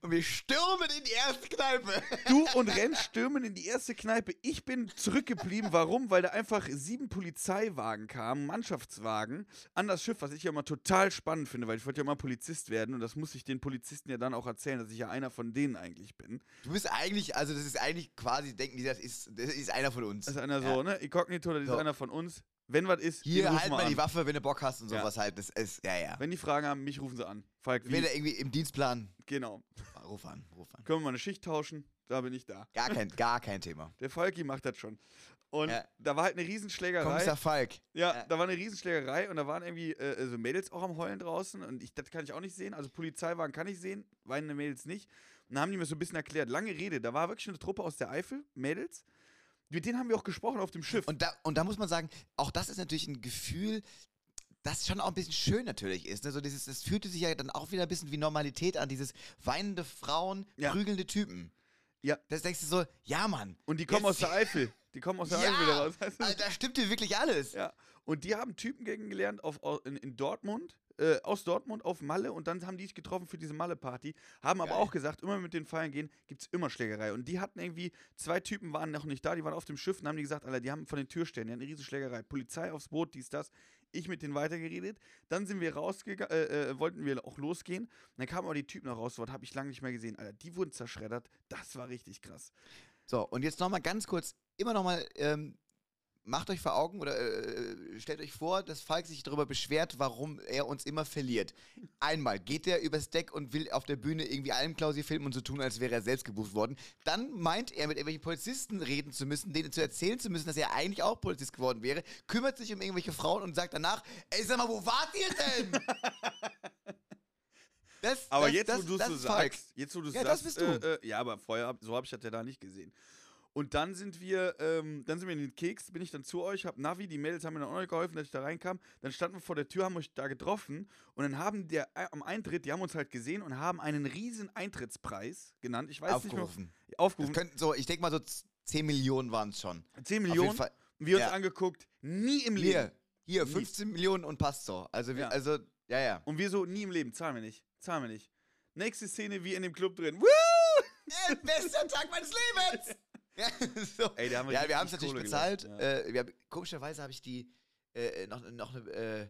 [SPEAKER 7] Und wir stürmen in die erste Kneipe.
[SPEAKER 4] Du und Renn stürmen in die erste Kneipe. Ich bin zurückgeblieben. Warum? Weil da einfach sieben Polizeiwagen kamen, Mannschaftswagen, an das Schiff, was ich ja immer total spannend finde, weil ich wollte ja mal Polizist werden und das muss ich den Polizisten ja dann auch erzählen, dass ich ja einer von denen eigentlich bin.
[SPEAKER 7] Du bist eigentlich, also das ist eigentlich quasi, denken die, das ist, das ist einer von uns.
[SPEAKER 4] Das ist einer
[SPEAKER 7] Ja.
[SPEAKER 4] so, ne? Inkognito, das ist
[SPEAKER 7] So.
[SPEAKER 4] einer von uns. Wenn was ist,
[SPEAKER 7] Hier, halt
[SPEAKER 4] wir
[SPEAKER 7] mal die
[SPEAKER 4] an.
[SPEAKER 7] Waffe, wenn du Bock hast und
[SPEAKER 4] Ja.
[SPEAKER 7] sowas halt. Das ist, ja, ja.
[SPEAKER 4] Wenn die Fragen haben, mich rufen sie an. Falk,
[SPEAKER 7] Wenn er irgendwie im Dienstplan,
[SPEAKER 4] Genau.
[SPEAKER 7] ruf an, ruf an.
[SPEAKER 4] Können wir mal eine Schicht tauschen? Da bin ich da.
[SPEAKER 7] Gar kein, gar kein Thema.
[SPEAKER 4] Der Falki macht das schon. Und
[SPEAKER 7] Ja.
[SPEAKER 4] da war halt eine Riesenschlägerei.
[SPEAKER 7] Kommissar Falk.
[SPEAKER 4] Ja,
[SPEAKER 7] Ja.
[SPEAKER 4] da war eine Riesenschlägerei und da waren irgendwie äh, so Mädels auch am Heulen draußen und ich, das kann ich auch nicht sehen. Also Polizeiwagen kann ich sehen, weinende Mädels nicht. Und dann haben die mir so ein bisschen erklärt, lange Rede, da war wirklich eine Truppe aus der Eifel, Mädels. Mit denen haben wir auch gesprochen auf dem Schiff.
[SPEAKER 7] Und da, und da muss man sagen, auch das ist natürlich ein Gefühl, das schon auch ein bisschen schön natürlich ist. Ne? So dieses, das fühlte sich ja dann auch wieder ein bisschen wie Normalität an, dieses weinende Frauen,
[SPEAKER 4] Ja.
[SPEAKER 7] prügelnde Typen.
[SPEAKER 4] Ja.
[SPEAKER 7] Das denkst du so, ja Mann.
[SPEAKER 4] Und die kommen aus der Eifel. Die kommen aus der
[SPEAKER 7] ja,
[SPEAKER 4] Eifel du?
[SPEAKER 7] Alter, da stimmt dir wirklich alles.
[SPEAKER 4] Ja. Und die haben Typen kennengelernt auf, au- in, in Dortmund, äh, aus Dortmund auf Malle und dann haben die sich getroffen für diese Malle-Party, haben aber
[SPEAKER 7] Geil.
[SPEAKER 4] auch gesagt, immer mit den Feiern gehen, gibt es immer Schlägerei. Und die hatten irgendwie, zwei Typen waren noch nicht da, die waren auf dem Schiff und haben die gesagt, Alter, die haben von den Türstellen, die hatten eine riesen Schlägerei. Polizei aufs Boot, dies, das. Ich mit denen weitergeredet. Dann sind wir rausgegangen, äh, äh, wollten wir auch losgehen. Dann kamen aber die Typen noch raus, dort habe ich lange nicht mehr gesehen. Alter, die wurden zerschreddert. Das war richtig krass.
[SPEAKER 7] So, und jetzt nochmal ganz kurz, immer nochmal, ähm, macht euch vor Augen oder äh, stellt euch vor, dass Falk sich darüber beschwert, warum er uns immer verliert. Einmal geht er übers Deck und will auf der Bühne irgendwie Almklausi filmen und so tun, als wäre er selbst gebucht worden. Dann meint er, mit irgendwelchen Polizisten reden zu müssen, denen zu erzählen zu müssen, dass er eigentlich auch Polizist geworden wäre, kümmert sich um irgendwelche Frauen und sagt danach, ey, sag mal, wo wart ihr denn? Das,
[SPEAKER 4] Aber
[SPEAKER 7] das,
[SPEAKER 4] jetzt,
[SPEAKER 7] das,
[SPEAKER 4] wo du
[SPEAKER 7] das
[SPEAKER 4] so sagst, jetzt, wo du
[SPEAKER 7] Ja, das
[SPEAKER 4] sagst,
[SPEAKER 7] bist du.
[SPEAKER 4] Äh, äh, ja, aber vorher, hab- so habe ich das ja da nicht gesehen. Und dann sind wir, ähm, dann sind wir in den Keks, bin ich dann zu euch, hab Navi, die Mädels haben mir dann auch noch geholfen, dass ich da reinkam. Dann standen wir vor der Tür, haben euch da getroffen und dann haben der äh, am Eintritt, die haben uns halt gesehen und haben einen riesen Eintrittspreis genannt. Ich weiß
[SPEAKER 7] Aufgerufen.
[SPEAKER 4] nicht mehr.
[SPEAKER 7] Das
[SPEAKER 4] Aufgerufen.
[SPEAKER 7] könnten so, ich denke mal so z- 10 Millionen waren es schon.
[SPEAKER 4] 10
[SPEAKER 7] Auf
[SPEAKER 4] Millionen.
[SPEAKER 7] jeden Fall.
[SPEAKER 4] Und wir uns
[SPEAKER 7] Ja.
[SPEAKER 4] angeguckt, nie im Leben.
[SPEAKER 7] Hier, hier,
[SPEAKER 4] Nie.
[SPEAKER 7] 15 Millionen und passt so. Also, wir,
[SPEAKER 4] Ja.
[SPEAKER 7] also, ja, ja.
[SPEAKER 4] Und wir so, nie im Leben, zahlen wir nicht. Zahlen wir nicht. Nächste Szene, wie in dem Club drin. Woo!
[SPEAKER 7] Äh, bester Tag meines Lebens! ja, so.
[SPEAKER 4] Ey, da haben wir
[SPEAKER 7] ja, wir haben es natürlich
[SPEAKER 4] Kohle
[SPEAKER 7] bezahlt.
[SPEAKER 4] ja.
[SPEAKER 7] Äh, haben, komischerweise habe ich die äh, noch, noch eine äh,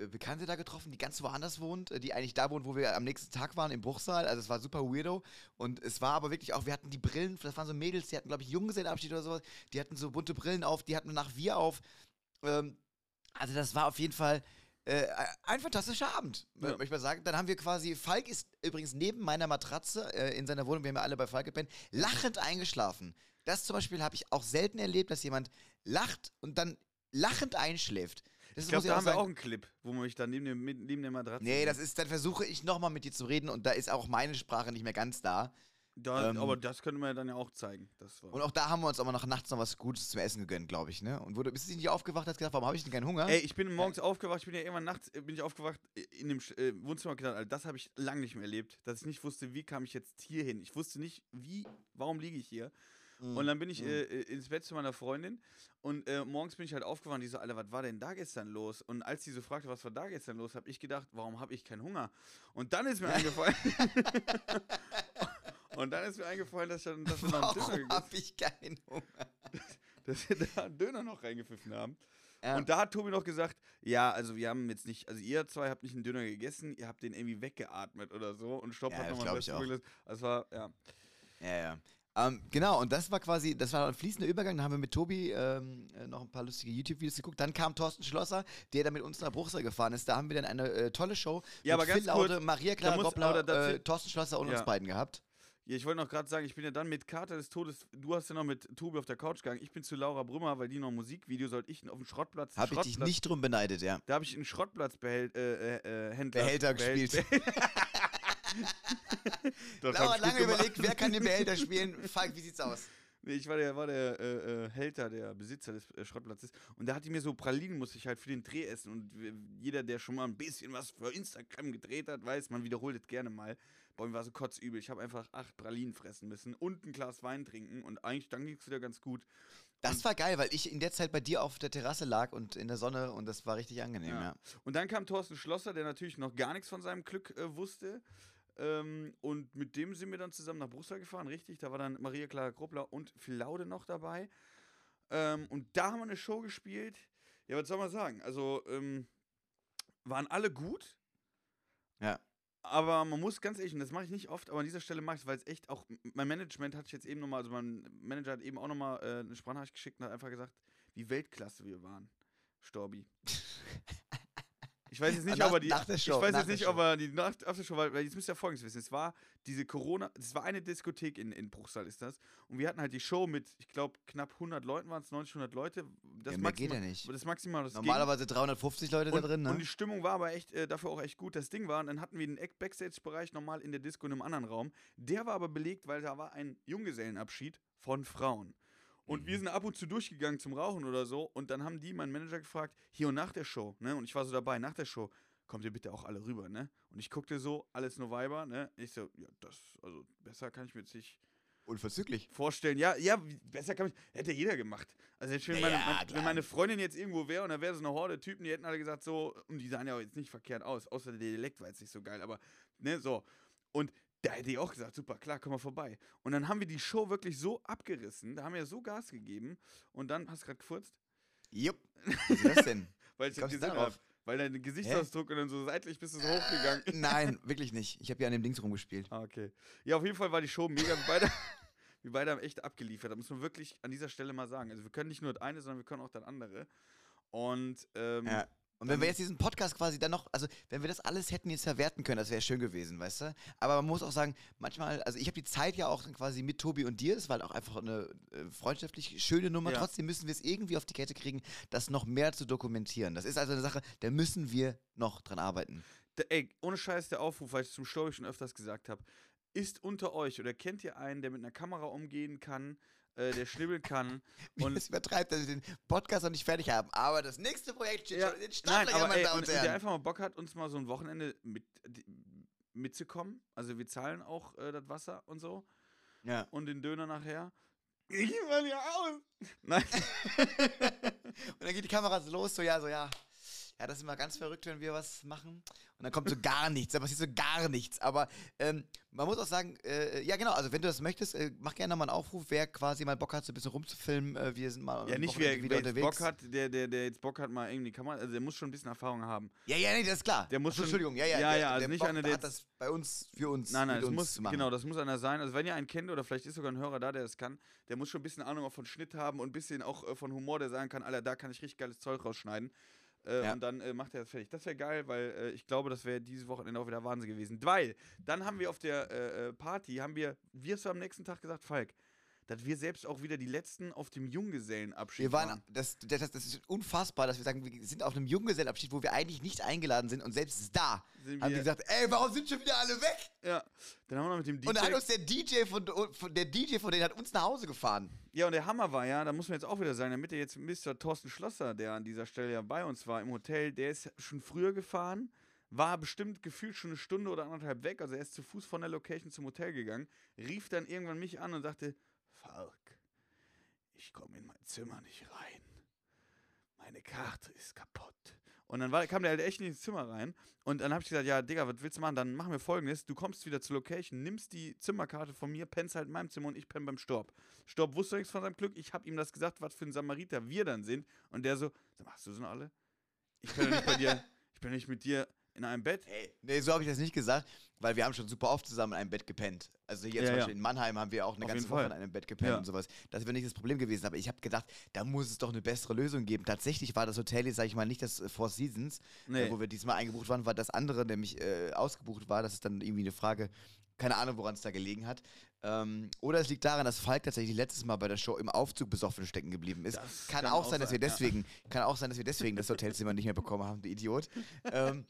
[SPEAKER 7] äh, Bekannte da getroffen, die ganz woanders wohnt, äh, die eigentlich da wohnt, wo wir am nächsten Tag waren, im Bruchsaal. Also es war super weirdo. Und es war aber wirklich auch, wir hatten die Brillen, das waren so Mädels, die hatten, glaube ich, Junggesellenabschied oder sowas. Die hatten so bunte Brillen auf, die hatten nach wir auf. Ähm, also das war auf jeden Fall äh, ein fantastischer Abend,
[SPEAKER 4] Ja.
[SPEAKER 7] möchte ich mal sagen. Dann haben wir quasi, Falk ist übrigens neben meiner Matratze äh, in seiner Wohnung, wir haben ja alle bei Falk gepennt, lachend eingeschlafen. Das zum Beispiel habe ich auch selten erlebt, dass jemand lacht und dann lachend einschläft. Das
[SPEAKER 4] Ich glaube, da haben wir
[SPEAKER 7] sagen-
[SPEAKER 4] auch einen Clip, wo man mich dann neben, dem, neben der Matratze.
[SPEAKER 7] Nee, das ist, dann versuche ich nochmal mit dir zu reden und da ist auch meine Sprache nicht mehr ganz da.
[SPEAKER 4] Da,
[SPEAKER 7] ähm,
[SPEAKER 4] aber das können wir dann ja auch zeigen.
[SPEAKER 7] Und auch da haben wir uns aber noch nachts noch was Gutes zum Essen gegönnt, glaube ich, ne? Und wurde, bist du nicht aufgewacht, hast gedacht, warum habe ich denn keinen Hunger?
[SPEAKER 4] Ey, ich bin morgens aufgewacht, ich bin ja irgendwann nachts, äh, bin ich aufgewacht äh, in dem äh, Wohnzimmer gedacht, Alter, das habe ich lange nicht mehr erlebt, dass ich nicht wusste, wie kam ich jetzt hier hin. Ich wusste nicht, wie, warum liege ich hier.
[SPEAKER 7] Mhm.
[SPEAKER 4] Und dann bin ich äh, äh, ins Bett zu meiner Freundin und äh, morgens bin ich halt aufgewacht und die so, Alter, was war denn da gestern los? Und als sie so fragte, was war da gestern los, habe ich gedacht, warum habe ich keinen Hunger? Und dann ist mir eingefallen, und dann ist mir eingefallen, dass, ich, dass wir noch einen Döner gegessen
[SPEAKER 7] habe ich keinen Hunger?
[SPEAKER 4] dass wir da einen Döner noch reingepfiffen haben.
[SPEAKER 7] Ja.
[SPEAKER 4] Und da hat Tobi noch gesagt, ja, also wir haben jetzt nicht, also ihr zwei habt nicht einen Döner gegessen, ihr habt den irgendwie weggeatmet oder so und Stopp
[SPEAKER 7] Ja,
[SPEAKER 4] hat
[SPEAKER 7] das
[SPEAKER 4] nochmal
[SPEAKER 7] auch.
[SPEAKER 4] vorgelesen. Das war, ja.
[SPEAKER 7] Ja, ja. Ähm, genau, und das war quasi, das war ein fließender Übergang. Dann haben wir mit Tobi ähm, äh, noch ein paar lustige YouTube-Videos geguckt. Dann kam Thorsten Schlosser, der dann mit uns nach Bruchsal gefahren ist. Da haben wir dann eine äh, tolle Show
[SPEAKER 4] Ja,
[SPEAKER 7] mit
[SPEAKER 4] aber ganz
[SPEAKER 7] Phil Laude, Maria Clara Roppler, äh, Thorsten Schlosser und
[SPEAKER 4] Ja.
[SPEAKER 7] uns beiden gehabt.
[SPEAKER 4] Ja, ich wollte noch gerade sagen, ich bin ja dann mit Kater des Todes, du hast ja noch mit Tobi auf der Couch gegangen, ich bin zu Laura Brümmer, weil die noch ein Musikvideo, sollte ich auf dem Schrottplatz,
[SPEAKER 7] Habe ich dich nicht drum beneidet, ja.
[SPEAKER 4] Da habe ich einen Schrottplatzbehälter, äh, äh, Händler.
[SPEAKER 7] Behälter
[SPEAKER 4] Behält-
[SPEAKER 7] gespielt.
[SPEAKER 4] Hab
[SPEAKER 7] Laura
[SPEAKER 4] ich
[SPEAKER 7] hat lange überlegt, wer kann den Behälter spielen. Falk, wie sieht's aus?
[SPEAKER 4] Nee, ich war der, war der äh, äh, Hälter, der Besitzer des äh, Schrottplatzes. Und da hat die mir so Pralinen, musste ich halt für den Dreh essen. Und jeder, der schon mal ein bisschen was für Instagram gedreht hat, weiß, man wiederholt es gerne mal. Bei mir war so kotzübel. Ich habe einfach acht Pralinen fressen müssen und ein Glas Wein trinken. Und eigentlich, dann ging es wieder ganz gut.
[SPEAKER 7] Das war geil, weil ich in der Zeit bei dir auf der Terrasse lag und in der Sonne und das war richtig angenehm, ja.
[SPEAKER 4] Und dann kam Thorsten Schlosser, der natürlich noch gar nichts von seinem Glück äh, wusste. Ähm, und mit dem sind wir dann zusammen nach Brüssel gefahren, richtig. Da war dann Maria Clara Gruppler und Phil Laude noch dabei. Ähm, und da haben wir eine Show gespielt. Ja, was soll man sagen? Also, ähm, waren alle gut.
[SPEAKER 7] Ja.
[SPEAKER 4] Aber man muss ganz ehrlich, und das mache ich nicht oft, aber an dieser Stelle mache ich es, weil es echt auch, mein Management hat jetzt eben nochmal, also mein Manager hat eben auch nochmal äh, eine Sprachnachricht geschickt und hat einfach gesagt, wie Weltklasse wir waren. Storbi. Ich weiß jetzt nicht,
[SPEAKER 7] Nach-
[SPEAKER 4] ob er die,
[SPEAKER 7] nach der Show,
[SPEAKER 4] ich weiß jetzt nicht, ob er die nach, nach der Show, weil, weil jetzt müsst ihr ja folgendes wissen, es war diese Corona, es war eine Diskothek in, in Bruchsal ist das und wir hatten halt die Show mit, ich glaube, knapp 100 Leuten waren es, 90, 100 Leute. Das
[SPEAKER 7] Ja, mehr geht ja nicht.
[SPEAKER 4] Das Maximal, das ging.
[SPEAKER 7] Normalerweise 350 Leute
[SPEAKER 4] Und,
[SPEAKER 7] da drin, ne?
[SPEAKER 4] und die Stimmung war aber echt äh, dafür auch echt gut. Das Ding war, und dann hatten wir den Backstage-Bereich nochmal in der Disco in einem anderen Raum. Der war aber belegt, weil da war ein Junggesellenabschied von Frauen. Und wir sind ab und zu durchgegangen zum Rauchen oder so. Und dann haben die meinen Manager gefragt, hier und nach der Show, ne? Und ich war so dabei, nach der Show, kommt ihr bitte auch alle rüber, ne? Und ich guckte so, alles nur Weiber, ne? Ich so, ja, das, also besser kann ich mir jetzt nicht
[SPEAKER 7] Unverzüglich.
[SPEAKER 4] vorstellen. Ja, ja, besser kann ich. Hätte jeder gemacht. Also jetzt wenn, meine,
[SPEAKER 7] Ja,
[SPEAKER 4] mein, wenn meine Freundin jetzt irgendwo wäre und da wäre so eine Horde Typen, die hätten alle gesagt, so, und die sahen ja auch jetzt nicht verkehrt aus, außer der Dialekt war jetzt nicht so geil, aber ne, so. Und da hätte ich auch gesagt, super, klar, komm mal vorbei. Und dann haben wir die Show wirklich so abgerissen, da haben wir so Gas gegeben und dann, hast du gerade gefurzt?
[SPEAKER 7] Jupp. Was ist das denn?
[SPEAKER 4] Weil ich gesehen habe. Weil dein Gesichtsausdruck und dann so seitlich bist du so hochgegangen.
[SPEAKER 7] Nein, wirklich nicht. Ich habe ja an dem Dings rumgespielt.
[SPEAKER 4] Ah, okay. Ja, auf jeden Fall war die Show mega. Wir beide, wir beide haben echt abgeliefert. Da muss man wirklich an dieser Stelle mal sagen. Also wir können nicht nur das eine, sondern wir können auch das andere. Und ähm,
[SPEAKER 7] Ja. Und wenn wir jetzt diesen Podcast quasi dann noch, also wenn wir das alles hätten jetzt verwerten können, das wäre schön gewesen, weißt du? Aber man muss auch sagen, manchmal, also ich habe die Zeit ja auch quasi mit Tobi und dir, das war halt auch einfach eine äh, freundschaftlich schöne Nummer.
[SPEAKER 4] Ja.
[SPEAKER 7] Trotzdem müssen wir es irgendwie auf die Kette kriegen, das noch mehr zu dokumentieren. Das ist also eine Sache, da müssen wir noch dran arbeiten.
[SPEAKER 4] da, ey, ohne Scheiß der Aufruf, weil ich es zum Story schon öfters gesagt habe. Ist unter euch oder kennt ihr einen, der mit einer Kamera umgehen kann, äh, der schnibbeln kann und
[SPEAKER 7] es übertreibt, dass wir den Podcast noch nicht fertig haben. Aber das nächste Projekt steht
[SPEAKER 4] Ja,
[SPEAKER 7] schon in Startlöchern,
[SPEAKER 4] aber
[SPEAKER 7] meine Damen
[SPEAKER 4] und,
[SPEAKER 7] und
[SPEAKER 4] der
[SPEAKER 7] Herren.
[SPEAKER 4] einfach mal Bock hat, uns mal so ein Wochenende mit, mitzukommen. Also wir zahlen auch äh, das Wasser und so
[SPEAKER 7] Ja.
[SPEAKER 4] und den Döner nachher. Ich geh mal hier aus. Nein.
[SPEAKER 7] Und dann geht die Kamera so los, so ja, so ja. Ja, das ist immer ganz verrückt, wenn wir was machen. Und dann kommt so gar nichts, da passiert so gar nichts. Aber ähm, man muss auch sagen, äh, ja genau, also wenn du das möchtest, äh, mach gerne nochmal einen Aufruf, wer quasi mal Bock hat, so ein bisschen rumzufilmen. Äh, wir sind mal
[SPEAKER 4] Ja, nicht wer, wer jetzt Bock hat, der, der, der jetzt Bock hat, mal irgendwie Kamera, also der muss schon ein bisschen Erfahrung haben.
[SPEAKER 7] Ja, ja, nee, das ist klar.
[SPEAKER 4] Der muss
[SPEAKER 7] Ach Entschuldigung, ja, ja.
[SPEAKER 4] Ja,
[SPEAKER 7] der,
[SPEAKER 4] ja, also
[SPEAKER 7] der
[SPEAKER 4] nicht
[SPEAKER 7] Bock
[SPEAKER 4] einer, der
[SPEAKER 7] hat das bei uns, für uns,
[SPEAKER 4] Nein, nein, das muss, genau, das muss einer sein. Also wenn ihr einen kennt oder vielleicht ist sogar ein Hörer da, der das kann, der muss schon ein bisschen Ahnung auch von Schnitt haben und ein bisschen auch äh, von Humor, der sagen kann, Alter, da kann ich richtig geiles Zeug rausschneiden. Äh,
[SPEAKER 7] Ja.
[SPEAKER 4] Und dann äh, macht er das fertig. Das wäre geil, weil äh, ich glaube, das wäre dieses Wochenende auch wieder Wahnsinn gewesen. Weil, dann haben wir auf der äh, äh, Party, haben wir, wie hast du am nächsten Tag gesagt, Falk, dass wir selbst auch wieder die Letzten auf dem Junggesellenabschied
[SPEAKER 7] Wir waren, das, das, das ist unfassbar, dass wir sagen, wir sind auf einem Junggesellenabschied, wo wir eigentlich nicht eingeladen sind und selbst da
[SPEAKER 4] Sind
[SPEAKER 7] haben
[SPEAKER 4] wir-
[SPEAKER 7] gesagt, ey, warum sind schon wieder alle weg?
[SPEAKER 4] Ja, dann haben wir noch mit dem DJ.
[SPEAKER 7] Und dann hat uns der DJ von, von der DJ von denen hat uns nach Hause gefahren.
[SPEAKER 4] Ja, und der Hammer war ja, da muss man jetzt auch wieder sagen, damit der jetzt Mr. Thorsten Schlosser, der an dieser Stelle ja bei uns war im Hotel, der ist schon früher gefahren, war bestimmt gefühlt schon eine Stunde oder anderthalb weg, also er ist zu Fuß von der Location zum Hotel gegangen, rief dann irgendwann mich an und sagte, Falk, ich komme in mein Zimmer nicht rein. Meine Karte ist kaputt. Und dann war, kam der halt echt ins Zimmer rein. Und dann habe ich gesagt, ja, Digga, was willst du machen? Dann machen wir folgendes. Du kommst wieder zur Location, nimmst die Zimmerkarte von mir, pennst halt in meinem Zimmer und ich penne beim Storb. Storb wusste nichts von seinem Glück. Ich habe ihm das gesagt, was für ein Samariter wir dann sind. Und der so, hast du so alle? Ich bin nicht bei dir, ich bin nicht mit dir in einem Bett.
[SPEAKER 7] Hey. Nee, so habe ich das nicht gesagt, weil wir haben schon super oft zusammen in einem Bett gepennt. Also hier
[SPEAKER 4] Ja,
[SPEAKER 7] zum
[SPEAKER 4] ja.
[SPEAKER 7] Beispiel in Mannheim haben wir auch eine
[SPEAKER 4] Auf
[SPEAKER 7] ganze Woche in einem Bett gepennt
[SPEAKER 4] Ja.
[SPEAKER 7] und sowas. Das wäre nicht das Problem gewesen, aber ich habe gedacht, da muss es doch eine bessere Lösung geben. Tatsächlich war das Hotel jetzt, sage ich mal, nicht das äh, Four Seasons,
[SPEAKER 4] Nee.
[SPEAKER 7] äh, wo wir diesmal eingebucht waren, weil das andere nämlich äh, ausgebucht war. Das ist dann irgendwie eine Frage, keine Ahnung, woran es da gelegen hat. Ähm, oder es liegt daran, dass Falk tatsächlich letztes Mal bei der Show im Aufzug besoffen stecken geblieben ist. Kann,
[SPEAKER 4] kann
[SPEAKER 7] auch sein, dass wir
[SPEAKER 4] sein, ja.
[SPEAKER 7] deswegen, kann auch sein, dass wir deswegen das Hotelzimmer nicht mehr bekommen haben, du Idiot. ähm,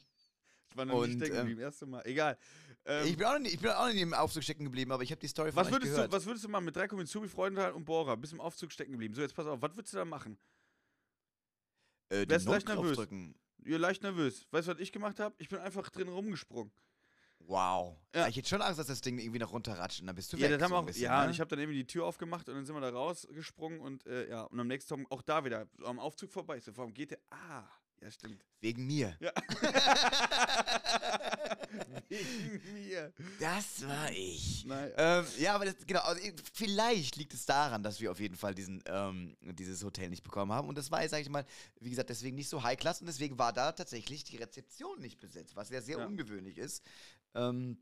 [SPEAKER 4] Ich war noch nicht
[SPEAKER 7] Und,
[SPEAKER 4] stecken
[SPEAKER 7] ähm,
[SPEAKER 4] geblieben, erste Mal. Egal. Ähm,
[SPEAKER 7] Ich bin, auch nicht, ich bin auch nicht im Aufzug stecken geblieben, aber ich habe die Story von
[SPEAKER 4] was, würdest
[SPEAKER 7] gehört.
[SPEAKER 4] du, was würdest du machen mit drei Komitsubi, Freudenthal und Bohrer? Bis im Aufzug stecken geblieben. So, jetzt pass auf, was würdest du da machen?
[SPEAKER 7] äh,
[SPEAKER 4] wärst leicht nervös.
[SPEAKER 7] drücken.
[SPEAKER 4] Ihr leicht nervös. Weißt du, was ich gemacht habe? Ich bin einfach drin rumgesprungen.
[SPEAKER 7] Wow.
[SPEAKER 4] Ja.
[SPEAKER 7] Ich hätte schon Angst, dass das Ding irgendwie noch runterratscht und dann bist du
[SPEAKER 4] Ja,
[SPEAKER 7] weg.
[SPEAKER 4] das haben
[SPEAKER 7] so
[SPEAKER 4] auch,
[SPEAKER 7] bisschen,
[SPEAKER 4] ja,
[SPEAKER 7] ne?
[SPEAKER 4] und ich habe dann eben die Tür aufgemacht und dann sind wir da rausgesprungen und äh, ja, und am nächsten Tag auch da wieder am Aufzug vorbei. Ich so, warum geht der? Ah, ja, stimmt.
[SPEAKER 7] Wegen mir.
[SPEAKER 4] Ja. Wegen mir.
[SPEAKER 7] Das war ich.
[SPEAKER 4] Naja.
[SPEAKER 7] Ähm, ja, aber das, genau, also ich- vielleicht liegt es daran, dass wir auf jeden Fall diesen, ähm, dieses Hotel nicht bekommen haben. Und das war, sag ich mal, wie gesagt, deswegen nicht so High-Class und deswegen war da tatsächlich die Rezeption nicht besetzt, was ja sehr
[SPEAKER 4] Ja.
[SPEAKER 7] ungewöhnlich ist. Ähm,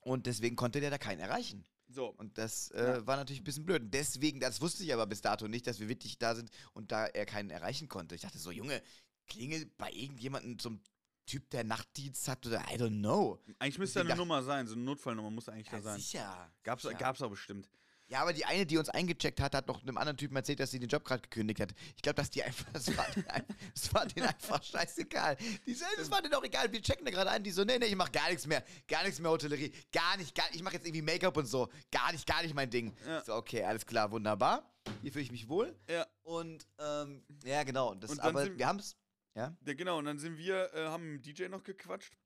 [SPEAKER 7] und deswegen konnte der da keinen erreichen.
[SPEAKER 4] So,
[SPEAKER 7] Und das äh, war natürlich ein bisschen blöd. Und deswegen, das wusste ich aber bis dato nicht, dass wir wirklich da sind und da er keinen erreichen konnte. Ich dachte so, Junge, klingel bei irgendjemandem zum Typ, der Nachtdienst hat oder I don't know.
[SPEAKER 4] eigentlich müsste da eine Nummer sein, so eine Notfallnummer muss eigentlich da
[SPEAKER 7] Ja,
[SPEAKER 4] sein.
[SPEAKER 7] sicher.
[SPEAKER 4] Gab's,
[SPEAKER 7] sicher.
[SPEAKER 4] gab's auch bestimmt.
[SPEAKER 7] Ja, aber die eine, die uns eingecheckt hat, hat noch einem anderen Typen erzählt, dass sie den Job gerade gekündigt hat. Ich glaube, dass die einfach, das war, denen ein- das war denen einfach scheißegal. Die so, das war denen auch egal, wir checken da gerade ein. Die so, nee, nee, ich mach gar nichts mehr. Gar nichts mehr Hotellerie. Gar nicht, gar Ich mache jetzt irgendwie Make-up und so. Gar nicht, gar nicht mein Ding.
[SPEAKER 4] Ja.
[SPEAKER 7] So, okay, alles klar, wunderbar. Hier fühle ich mich wohl.
[SPEAKER 4] Ja.
[SPEAKER 7] Und, ähm, ja, genau. Das,
[SPEAKER 4] Und
[SPEAKER 7] aber wir haben es. Ja?
[SPEAKER 4] Ja, genau, und dann sind wir, äh, haben mit dem DJ noch gequatscht,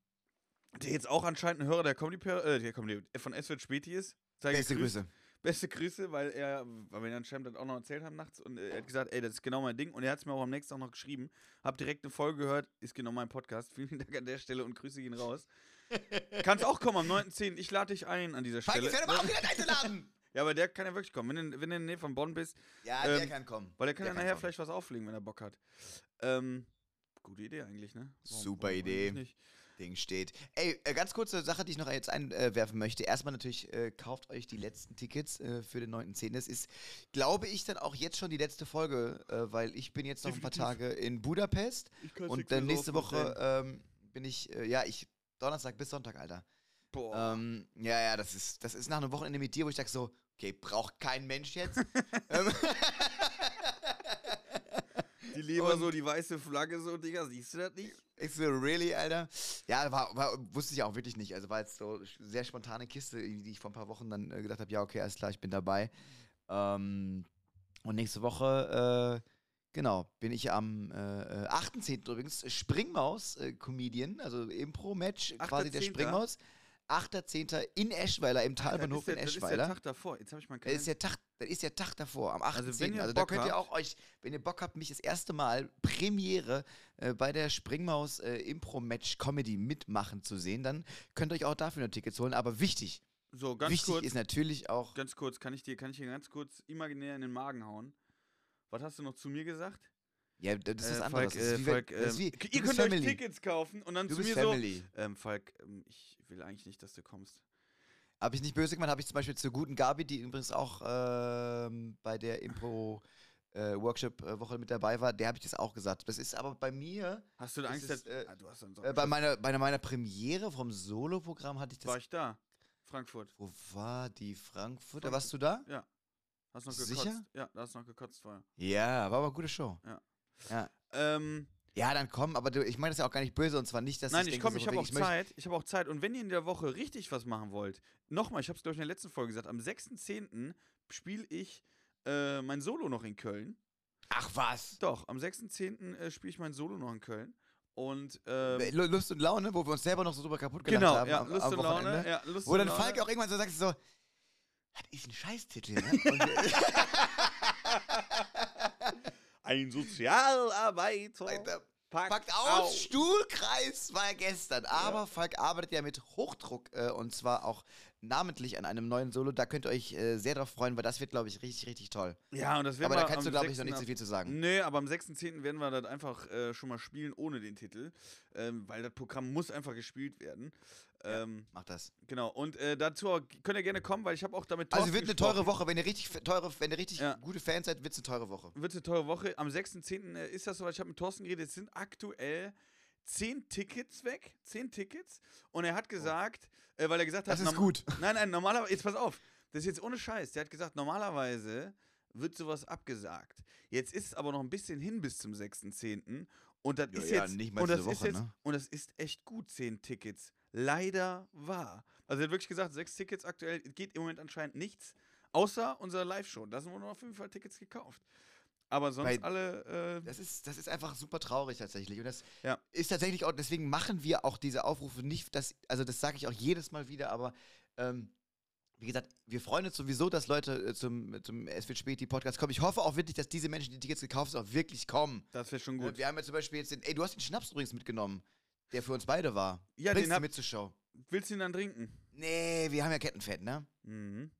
[SPEAKER 4] der jetzt auch anscheinend ein Hörer der Comedy, äh, der Comedy von S wird Späti ist. Sei
[SPEAKER 7] Beste
[SPEAKER 4] gegrüßt.
[SPEAKER 7] Grüße.
[SPEAKER 4] Beste Grüße, weil er, weil wir ihn anscheinend auch noch erzählt haben nachts und äh, er hat gesagt, ey, das ist genau mein Ding und er hat es mir auch am nächsten Tag noch geschrieben. Hab direkt eine Folge gehört, ist genau mein Podcast. Vielen Dank an der Stelle und Grüße gehen raus. Kannst auch kommen am 9.10. Ich lade dich ein an dieser Stelle.
[SPEAKER 7] ich werde aber auch wieder einzuladen.
[SPEAKER 4] Ja, aber der kann ja wirklich kommen. Wenn du, wenn du in der Nähe von Bonn bist,
[SPEAKER 7] Ja, der
[SPEAKER 4] Ähm,
[SPEAKER 7] kann kommen.
[SPEAKER 4] weil der kann
[SPEAKER 7] Der
[SPEAKER 4] ja
[SPEAKER 7] kann
[SPEAKER 4] nachher
[SPEAKER 7] kommen.
[SPEAKER 4] vielleicht was auflegen, wenn er Bock hat. Ähm, gute Idee eigentlich, ne?
[SPEAKER 7] Super
[SPEAKER 4] eigentlich
[SPEAKER 7] Idee. Ding steht. Ey, äh, ganz kurze Sache, die ich noch jetzt einwerfen möchte. Erstmal natürlich, äh, kauft euch die letzten Tickets äh, für den 9.10. Das ist, glaube ich, dann auch jetzt schon die letzte Folge, äh, weil ich bin jetzt noch ein paar. Tage in Budapest und dann nächste Woche ähm, bin ich, äh, ja, ich, Donnerstag bis Sonntag, Alter.
[SPEAKER 4] Boah.
[SPEAKER 7] Ähm, ja, ja, das ist, das ist nach einem Wochenende mit dir, wo ich sage so, okay, braucht kein Mensch jetzt.
[SPEAKER 4] Die Leber
[SPEAKER 7] Und-
[SPEAKER 4] so, die weiße Flagge so, Digga, siehst du das nicht?
[SPEAKER 7] Ich so, really, Alter? Ja, war, war, wusste ich auch wirklich nicht. Also war jetzt so sehr spontane Kiste, die ich vor ein paar Wochen dann äh, gedacht habe, ja, okay, alles klar, ich bin dabei. Ähm, und nächste Woche, äh, genau, bin ich am äh, äh, 8.10. übrigens, Springmaus äh, Comedian, also Impro-Match, quasi der
[SPEAKER 4] 8.10..
[SPEAKER 7] Springmaus. 8.10. in Eschweiler, im Talbahnhof
[SPEAKER 4] ist
[SPEAKER 7] in
[SPEAKER 4] das ist der
[SPEAKER 7] Eschweiler.
[SPEAKER 4] Tag davor. Jetzt habe ich meinen
[SPEAKER 7] Das ist
[SPEAKER 4] Kalender.
[SPEAKER 7] der Tag, das ist der Tag davor, am 8.10.
[SPEAKER 4] Also
[SPEAKER 7] Also,
[SPEAKER 4] wenn ihr
[SPEAKER 7] da
[SPEAKER 4] Bock
[SPEAKER 7] könnt ihr
[SPEAKER 4] habt-
[SPEAKER 7] auch euch, wenn ihr Bock habt, mich das erste Mal Premiere äh, bei der Springmaus äh, Impro-Match Comedy mitmachen zu sehen, dann könnt ihr euch auch dafür noch Tickets holen. Aber wichtig,
[SPEAKER 4] So, ganz
[SPEAKER 7] wichtig
[SPEAKER 4] kurz,
[SPEAKER 7] ist natürlich auch.
[SPEAKER 4] ganz kurz, kann ich dir, kann ich dir ganz kurz imaginär in den Magen hauen? Was hast du noch zu mir gesagt?
[SPEAKER 7] Ja, das ist
[SPEAKER 4] Äh. Falk,
[SPEAKER 7] das ist
[SPEAKER 4] äh,
[SPEAKER 7] wie, wenn-
[SPEAKER 4] Falk,
[SPEAKER 7] ist
[SPEAKER 4] ähm,
[SPEAKER 7] wie,
[SPEAKER 4] ihr könnt
[SPEAKER 7] Family.
[SPEAKER 4] euch Tickets kaufen und dann
[SPEAKER 7] Du
[SPEAKER 4] zu mir
[SPEAKER 7] Family.
[SPEAKER 4] so, ähm, Falk, ähm, ich will eigentlich nicht, dass du kommst.
[SPEAKER 7] Habe ich nicht böse gemeint, habe ich zum Beispiel zur guten Gabi, die übrigens auch ähm, bei der Impro-Workshop-Woche mit dabei war, der habe ich das auch gesagt. Das ist aber bei mir,
[SPEAKER 4] Hast du da Angst, dass,
[SPEAKER 7] äh,
[SPEAKER 4] ah, du hast dann so
[SPEAKER 7] äh, bei, meiner, bei meiner Premiere vom Solo-Programm hatte ich das
[SPEAKER 4] War ich da? Frankfurt.
[SPEAKER 7] Wo war die Frankfurter? Warst du da?
[SPEAKER 4] Hast noch
[SPEAKER 7] Sicher?
[SPEAKER 4] gekotzt? Ja, da hast du noch gekotzt vorher.
[SPEAKER 7] Ja, war aber eine gute Show.
[SPEAKER 4] Ja.
[SPEAKER 7] Ja,
[SPEAKER 4] Ähm,
[SPEAKER 7] ja dann komm, aber du, ich meine das ja auch gar nicht böse und zwar nicht, dass
[SPEAKER 4] Nein,
[SPEAKER 7] ich
[SPEAKER 4] ich komme,
[SPEAKER 7] so
[SPEAKER 4] ich habe auch Zeit. Ich habe auch Zeit. Und wenn ihr in der Woche richtig was machen wollt, nochmal, ich habe es glaube ich in der letzten Folge gesagt, am 6.10. spiele ich äh, mein Solo noch in Köln.
[SPEAKER 7] Ach was?
[SPEAKER 4] Doch, am 6.10. Äh, spiele ich mein Solo noch in Köln. Und ähm,
[SPEAKER 7] Lu- Lust und Laune, wo wir uns selber noch so drüber kaputt gelacht
[SPEAKER 4] genau,
[SPEAKER 7] haben
[SPEAKER 4] ja,
[SPEAKER 7] am,
[SPEAKER 4] Lust
[SPEAKER 7] am
[SPEAKER 4] und Laune. Ja, Lust
[SPEAKER 7] Wo
[SPEAKER 4] und
[SPEAKER 7] dann. Falk auch irgendwann so sagt so, das ist ein Scheißtitel, ne?
[SPEAKER 4] Ein Sozialarbeiter.
[SPEAKER 7] Alter,
[SPEAKER 4] packt,
[SPEAKER 7] Packt aus, Stuhlkreis war gestern. Aber Falk arbeitet ja mit Hochdruck äh, und zwar auch namentlich an einem neuen Solo. Da könnt ihr euch äh, sehr drauf freuen, weil das wird, glaube ich, richtig, richtig toll.
[SPEAKER 4] Ja, und das werden
[SPEAKER 7] Aber da kannst du, glaube ich, noch
[SPEAKER 4] 6.
[SPEAKER 7] nicht so viel zu sagen.
[SPEAKER 4] Nee, aber am 6.10. werden wir das einfach äh, schon mal spielen ohne den Titel. Ähm, weil das Programm muss einfach gespielt werden. Ähm,
[SPEAKER 7] Mach das.
[SPEAKER 4] Genau, und äh, dazu könnt ihr gerne kommen, weil ich habe auch damit
[SPEAKER 7] Also wird eine
[SPEAKER 4] gesprochen.
[SPEAKER 7] teure Woche, wenn ihr richtig teure, wenn ihr richtig
[SPEAKER 4] Ja.
[SPEAKER 7] gute Fans seid, wird es eine teure Woche.
[SPEAKER 4] Wird eine teure Woche. Am 6.10. äh, ist das soweit. Ich habe mit Thorsten geredet. Es sind aktuell 10 Tickets weg. 10 Tickets. Und er hat gesagt, äh, weil er gesagt hat.
[SPEAKER 7] Das ist gut.
[SPEAKER 4] Nein, nein, normalerweise. Jetzt pass auf. Das ist jetzt ohne Scheiß. Der hat gesagt, normalerweise wird sowas abgesagt. Jetzt ist es aber noch ein bisschen hin bis zum 6.10. Und das
[SPEAKER 7] Ja,
[SPEAKER 4] ist
[SPEAKER 7] ja,
[SPEAKER 4] jetzt. und das ist
[SPEAKER 7] Woche,
[SPEAKER 4] jetzt,
[SPEAKER 7] ne?
[SPEAKER 4] Und das ist echt gut, 10 Tickets leider wahr. Also er hat wirklich gesagt, sechs Tickets aktuell, es geht im Moment anscheinend nichts, außer unserer Live-Show. Da sind wurden auf jeden Fall Tickets gekauft. Aber sonst
[SPEAKER 7] Bei-
[SPEAKER 4] alle, äh,
[SPEAKER 7] Das ist, das ist einfach super traurig tatsächlich. Und das
[SPEAKER 4] Ja.
[SPEAKER 7] ist tatsächlich auch, deswegen machen wir auch diese Aufrufe nicht, dass, also das sage ich auch jedes Mal wieder, aber ähm, wie gesagt, wir freuen uns sowieso, dass Leute äh, zum, zum Es wird spät die Podcast kommen. Ich hoffe auch wirklich, dass diese Menschen, die Tickets gekauft haben, auch wirklich kommen.
[SPEAKER 4] das wäre schon
[SPEAKER 7] Äh,
[SPEAKER 4] gut.
[SPEAKER 7] Wir haben ja zum Beispiel jetzt den, ey, du hast den Schnaps übrigens mitgenommen, der für uns beide war.
[SPEAKER 4] Ja,
[SPEAKER 7] Bringst
[SPEAKER 4] den hab-
[SPEAKER 7] mit zur Show.
[SPEAKER 4] Willst du ihn dann trinken?
[SPEAKER 7] Nee, wir haben ja Kettenfett, ne?
[SPEAKER 4] Mhm.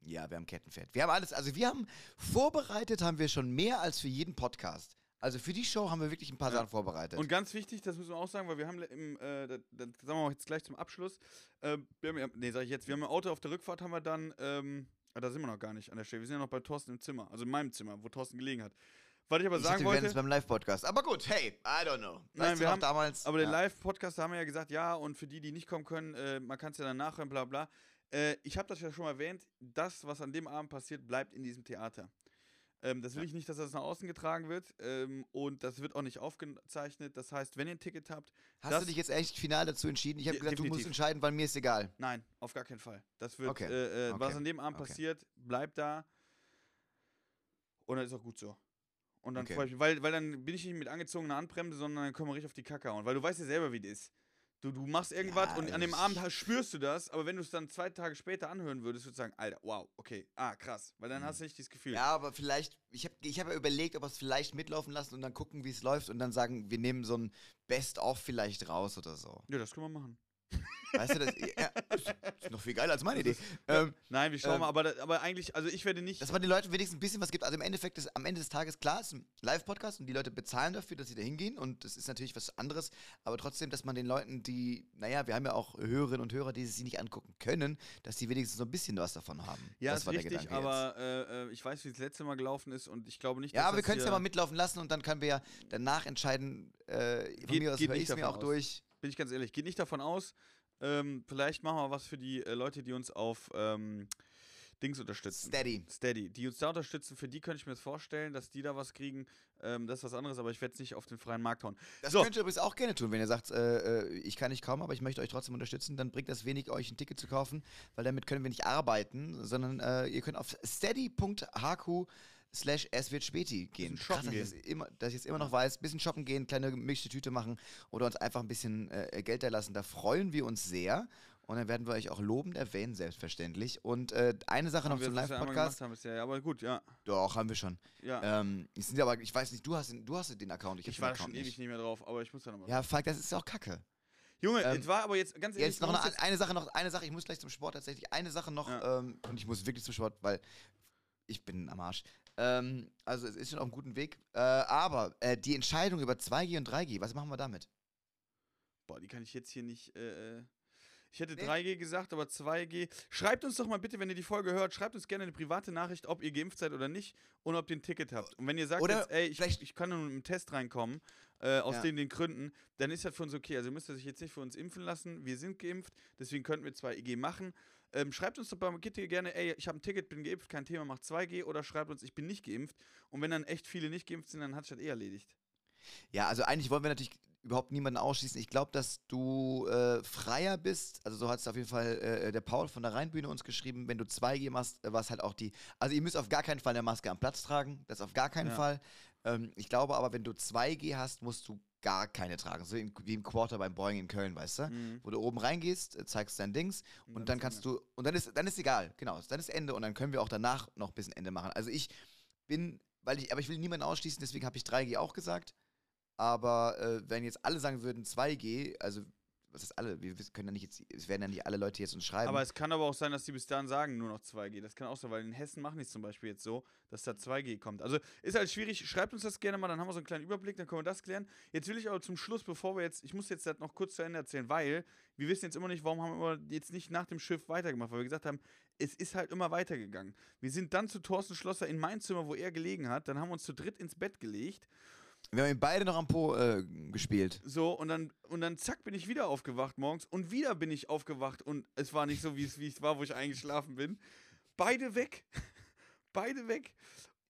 [SPEAKER 7] Ja, wir haben Kettenfett. Wir haben alles, also wir haben vorbereitet, haben wir schon mehr als für jeden Podcast. Also für die Show haben wir wirklich ein paar
[SPEAKER 4] Ja.
[SPEAKER 7] Sachen vorbereitet.
[SPEAKER 4] Und ganz wichtig, das müssen wir auch sagen, weil wir haben im, äh, das, das sagen wir mal jetzt gleich zum Abschluss, äh, wir haben, ja- nee, sag ich jetzt, wir haben im Auto auf der Rückfahrt haben wir dann, ähm, ah, da sind wir noch gar nicht an der Stelle, wir sind ja noch bei Thorsten im Zimmer, also in meinem Zimmer, wo Thorsten gelegen hat. Was ich aber
[SPEAKER 7] ich
[SPEAKER 4] sagen
[SPEAKER 7] dachte, wir werden
[SPEAKER 4] wollte,
[SPEAKER 7] es beim Live-Podcast. Aber gut, hey, I don't know.
[SPEAKER 4] Nein,
[SPEAKER 7] weißt du
[SPEAKER 4] wir haben-
[SPEAKER 7] damals.
[SPEAKER 4] aber den
[SPEAKER 7] ja.
[SPEAKER 4] Live-Podcast, da haben wir ja gesagt, ja, und für die, die nicht kommen können, äh, man kann es ja dann nachhören, bla bla. Äh, ich habe das ja schon mal erwähnt, das, was an dem Abend passiert, bleibt in diesem Theater. Ähm, das will ich nicht, dass das nach außen getragen wird ähm, und das wird auch nicht aufgezeichnet. Das heißt, wenn ihr ein Ticket habt,
[SPEAKER 7] Hast
[SPEAKER 4] das-
[SPEAKER 7] du dich jetzt echt final dazu entschieden? Ich habe gesagt, du musst
[SPEAKER 4] definitiv.
[SPEAKER 7] entscheiden, weil mir ist egal.
[SPEAKER 4] Nein, auf gar keinen Fall. Das wird,
[SPEAKER 7] Okay,
[SPEAKER 4] äh, äh, was
[SPEAKER 7] okay,
[SPEAKER 4] an dem Abend
[SPEAKER 7] okay.
[SPEAKER 4] passiert, bleibt da. Und dann ist auch gut so. Und dann freue ich mich, weil, weil dann bin ich nicht mit angezogener Handbremse, sondern dann können wir richtig auf die Kacke hauen. Weil du weißt ja selber, wie das ist. Du, du machst irgendwas
[SPEAKER 7] Ja,
[SPEAKER 4] und an dem Abend spürst du das, aber wenn du es dann zwei Tage später anhören würdest, würdest du sagen, Alter, wow, okay, ah, krass. Weil dann hast du nicht dieses Gefühl.
[SPEAKER 7] Mhm. Ja, aber vielleicht, ich habe ich hab ja überlegt, ob wir es vielleicht mitlaufen lassen und dann gucken, wie es läuft und dann sagen, wir nehmen so ein Best-of vielleicht raus oder so.
[SPEAKER 4] Ja, das können wir machen.
[SPEAKER 7] Weißt du, das ja, ist, noch viel geiler als meine Idee. Ähm,
[SPEAKER 4] Nein, wir schauen
[SPEAKER 7] Ähm,
[SPEAKER 4] mal, aber, aber eigentlich, also ich werde nicht.
[SPEAKER 7] dass man den Leuten wenigstens ein bisschen was gibt. Also im Endeffekt ist am Ende des Tages klar, es ist ein Live-Podcast und die Leute bezahlen dafür, dass sie da hingehen und das ist natürlich was anderes. Aber trotzdem, dass man den Leuten, die, naja, wir haben ja auch Hörerinnen und Hörer, die sich nicht angucken können, dass die wenigstens so ein bisschen was davon haben.
[SPEAKER 4] ja,
[SPEAKER 7] das
[SPEAKER 4] ist
[SPEAKER 7] war der
[SPEAKER 4] richtig,
[SPEAKER 7] Gedanke jetzt.
[SPEAKER 4] aber äh, äh, ich weiß, wie es letzte Mal gelaufen ist und ich glaube nicht,
[SPEAKER 7] Ja,
[SPEAKER 4] dass
[SPEAKER 7] aber wir
[SPEAKER 4] das
[SPEAKER 7] können es ja mal mitlaufen lassen und dann können wir ja danach entscheiden, äh, von
[SPEAKER 4] Geht-
[SPEAKER 7] mir aus höre ich es mir auch
[SPEAKER 4] aus.
[SPEAKER 7] durch.
[SPEAKER 4] Bin ich ganz ehrlich, geht nicht davon aus. Ähm, vielleicht machen wir was für die äh, Leute, die uns auf ähm, Dings unterstützen.
[SPEAKER 7] Steady.
[SPEAKER 4] Steady. Die uns da unterstützen, für die könnte ich mir das vorstellen, dass die da was kriegen. Ähm, das ist was anderes, aber ich werde es nicht auf den freien Markt hauen.
[SPEAKER 7] Das
[SPEAKER 4] So.
[SPEAKER 7] könnt ihr übrigens auch gerne tun, wenn ihr sagt, äh, äh, ich kann nicht kommen, aber ich möchte euch trotzdem unterstützen, dann bringt das wenig, euch ein Ticket zu kaufen, weil damit können wir nicht arbeiten, sondern äh, ihr könnt auf steady.hq slash es wird späti gehen.
[SPEAKER 4] Shoppen
[SPEAKER 7] dass, ich
[SPEAKER 4] gehen.
[SPEAKER 7] das immer, dass ich jetzt immer noch weiß, bisschen shoppen gehen, kleine gemischte Tüte machen oder uns einfach ein bisschen äh, Geld da lassen. Da freuen wir uns sehr. Und dann werden wir euch auch lobend erwähnen, selbstverständlich. Und äh, eine Sache noch
[SPEAKER 4] Haben wir
[SPEAKER 7] zum Live-Podcast.
[SPEAKER 4] haben. Ja, aber gut, ja.
[SPEAKER 7] Doch, haben wir schon.
[SPEAKER 4] ja.
[SPEAKER 7] Ähm, sind aber, ich weiß nicht, du hast den, du hast den Account, ich, hab
[SPEAKER 4] ich war schon ewig nicht mehr drauf, aber ich muss da nochmal.
[SPEAKER 7] Ja, fuck, das ist auch kacke.
[SPEAKER 4] Junge,
[SPEAKER 7] ähm,
[SPEAKER 4] es war aber jetzt ganz ehrlich.
[SPEAKER 7] Jetzt noch eine, eine Sache, noch eine Sache, ich muss gleich zum Sport tatsächlich. Eine Sache noch,
[SPEAKER 4] Ja.
[SPEAKER 7] ähm, und ich muss wirklich zum Sport, weil ich bin am Arsch. Ähm, also es ist schon auf einem guten Weg. Äh, aber äh, die Entscheidung über 2G und 3G, was machen wir damit?
[SPEAKER 4] Boah, die kann ich jetzt hier nicht. Äh, ich hätte
[SPEAKER 7] Nee.
[SPEAKER 4] 3G gesagt, aber 2G. Schreibt uns doch mal bitte, wenn ihr die Folge hört, schreibt uns gerne eine private Nachricht, ob ihr geimpft seid oder nicht und ob ihr ein Ticket habt. Und wenn ihr sagt, jetzt, ey, ich, ich kann nur mit einem Test reinkommen, äh, aus
[SPEAKER 7] Ja.
[SPEAKER 4] den, den Gründen, dann ist das für uns okay. Also müsst ihr sich jetzt nicht für uns impfen lassen. Wir sind geimpft, deswegen könnten wir 2G machen. Ähm, schreibt uns doch bei Gitte gerne, ey, ich habe ein Ticket, bin geimpft, kein Thema, macht 2G oder schreibt uns, ich bin nicht geimpft. Und wenn dann echt viele nicht geimpft sind, dann hat sich das eh erledigt.
[SPEAKER 7] Ja, also eigentlich wollen wir natürlich überhaupt niemanden ausschließen. Ich glaube, dass du äh, freier bist. Also so hat es auf jeden Fall äh, der Paul von der Rheinbühne uns geschrieben. Wenn du 2G machst, äh, was halt auch die. Also ihr müsst auf gar keinen Fall eine Maske am Platz tragen. Das auf gar keinen
[SPEAKER 4] Ja.
[SPEAKER 7] Fall. Ähm, ich glaube aber, wenn du 2G hast, musst du gar keine tragen. So wie im Quarter beim Boeing in Köln, weißt du?
[SPEAKER 4] Mhm.
[SPEAKER 7] Wo du oben reingehst, äh, zeigst dein Dings und,
[SPEAKER 4] dann
[SPEAKER 7] dann
[SPEAKER 4] ist
[SPEAKER 7] kannst du. Und dann ist, dann ist egal, genau. Dann ist Ende und dann können wir auch danach noch ein bisschen Ende machen. Also ich bin, weil ich, aber ich will niemanden ausschließen, deswegen habe ich 3G auch gesagt. Aber äh, wenn jetzt alle sagen würden 2G, also was ist alle? Wir können ja nicht jetzt, es werden ja nicht alle Leute jetzt uns schreiben.
[SPEAKER 4] Aber es kann aber auch sein, dass die bis dahin sagen, nur noch 2G. Das kann auch sein, weil in Hessen machen die es zum Beispiel jetzt so, dass da 2G kommt. Also ist halt schwierig. Schreibt uns das gerne mal, dann haben wir so einen kleinen Überblick, dann können wir das klären. Jetzt will ich aber zum Schluss, bevor wir jetzt, ich muss jetzt das noch kurz zu Ende erzählen, weil wir wissen jetzt immer nicht, warum haben wir jetzt nicht nach dem Schiff weitergemacht, weil wir gesagt haben, es ist halt immer weitergegangen. Wir sind dann zu Thorsten Schlosser in mein Zimmer, wo er gelegen hat, dann haben wir uns zu dritt ins Bett gelegt
[SPEAKER 7] wir haben ihn beide noch am Po äh, gespielt.
[SPEAKER 4] So, und dann, und dann zack, bin ich wieder aufgewacht morgens und wieder bin ich aufgewacht und es war nicht so, wie es, wie es war, wo ich eingeschlafen bin. Beide weg. Beide weg.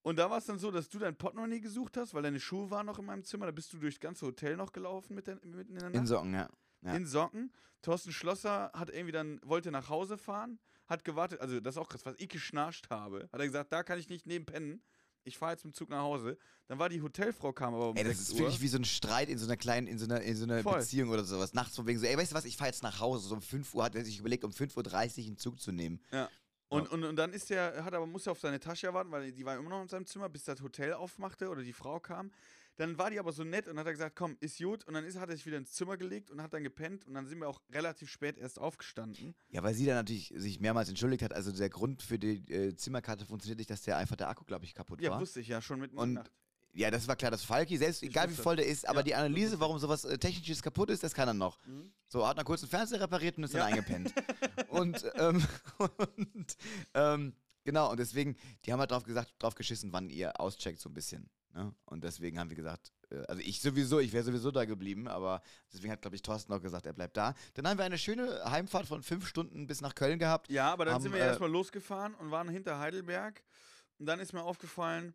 [SPEAKER 4] Und da war es dann so, dass du dein Portemonnaie gesucht hast, weil deine Schuhe waren noch in meinem Zimmer. Da bist du durchs ganze Hotel noch gelaufen mit der, mitten in der
[SPEAKER 7] In
[SPEAKER 4] Nacht.
[SPEAKER 7] Socken, ja. Ja.
[SPEAKER 4] in Socken. Thorsten Schlosser hat irgendwie dann, wollte nach Hause fahren, hat gewartet, also das ist auch krass, was ich geschnarcht habe, hat er gesagt, da kann ich nicht neben pennen. Ich fahre jetzt mit dem Zug nach Hause. Dann war die Hotelfrau, kam aber um
[SPEAKER 7] Ey, das
[SPEAKER 4] 6
[SPEAKER 7] ist
[SPEAKER 4] Uhr.
[SPEAKER 7] wirklich wie so ein Streit in so einer kleinen, in so einer, in so einer
[SPEAKER 4] Voll.
[SPEAKER 7] Beziehung oder sowas. Nachts von wegen so, ey, weißt du was, ich fahre jetzt nach Hause. So um 5 Uhr hat er sich überlegt, um 5.30 Uhr einen Zug zu nehmen.
[SPEAKER 4] Ja. Und, und, und dann ist der, hat aber, musste auf seine Tasche warten, weil die war immer noch in seinem Zimmer, bis das Hotel aufmachte oder die Frau kam. Dann war die aber so nett und hat er gesagt, komm, ist gut. Und dann ist, hat er sich wieder ins Zimmer gelegt und hat dann gepennt. Und dann sind wir auch relativ spät erst aufgestanden.
[SPEAKER 7] Ja, weil sie dann natürlich sich mehrmals entschuldigt hat. Also der Grund für die äh, Zimmerkarte funktioniert nicht, dass der einfach der Akku, glaube ich, kaputt
[SPEAKER 4] Ja,
[SPEAKER 7] war.
[SPEAKER 4] wusste ich ja schon in
[SPEAKER 7] Und
[SPEAKER 4] Nacht.
[SPEAKER 7] Ja, das war klar, dass Falki, selbst egal wie voll der ist, aber
[SPEAKER 4] Ja,
[SPEAKER 7] die Analyse, warum sowas äh, Technisches kaputt ist, das kann er noch. So, hat noch kurz einen Fernseher repariert und ist
[SPEAKER 4] Mhm. Ja.
[SPEAKER 7] dann eingepennt. und, ähm, und ähm, genau, und deswegen, die haben halt drauf gesagt, drauf geschissen, wann ihr auscheckt, so ein bisschen. Ne? Und deswegen haben wir gesagt, äh, also ich sowieso, ich wäre sowieso da geblieben, aber deswegen hat, glaube ich, Thorsten auch gesagt, er bleibt da. Dann haben wir eine schöne Heimfahrt von fünf Stunden bis nach Köln gehabt.
[SPEAKER 4] Ja, aber dann
[SPEAKER 7] haben,
[SPEAKER 4] sind wir
[SPEAKER 7] äh,
[SPEAKER 4] erstmal losgefahren und waren hinter Heidelberg. Und dann ist mir aufgefallen,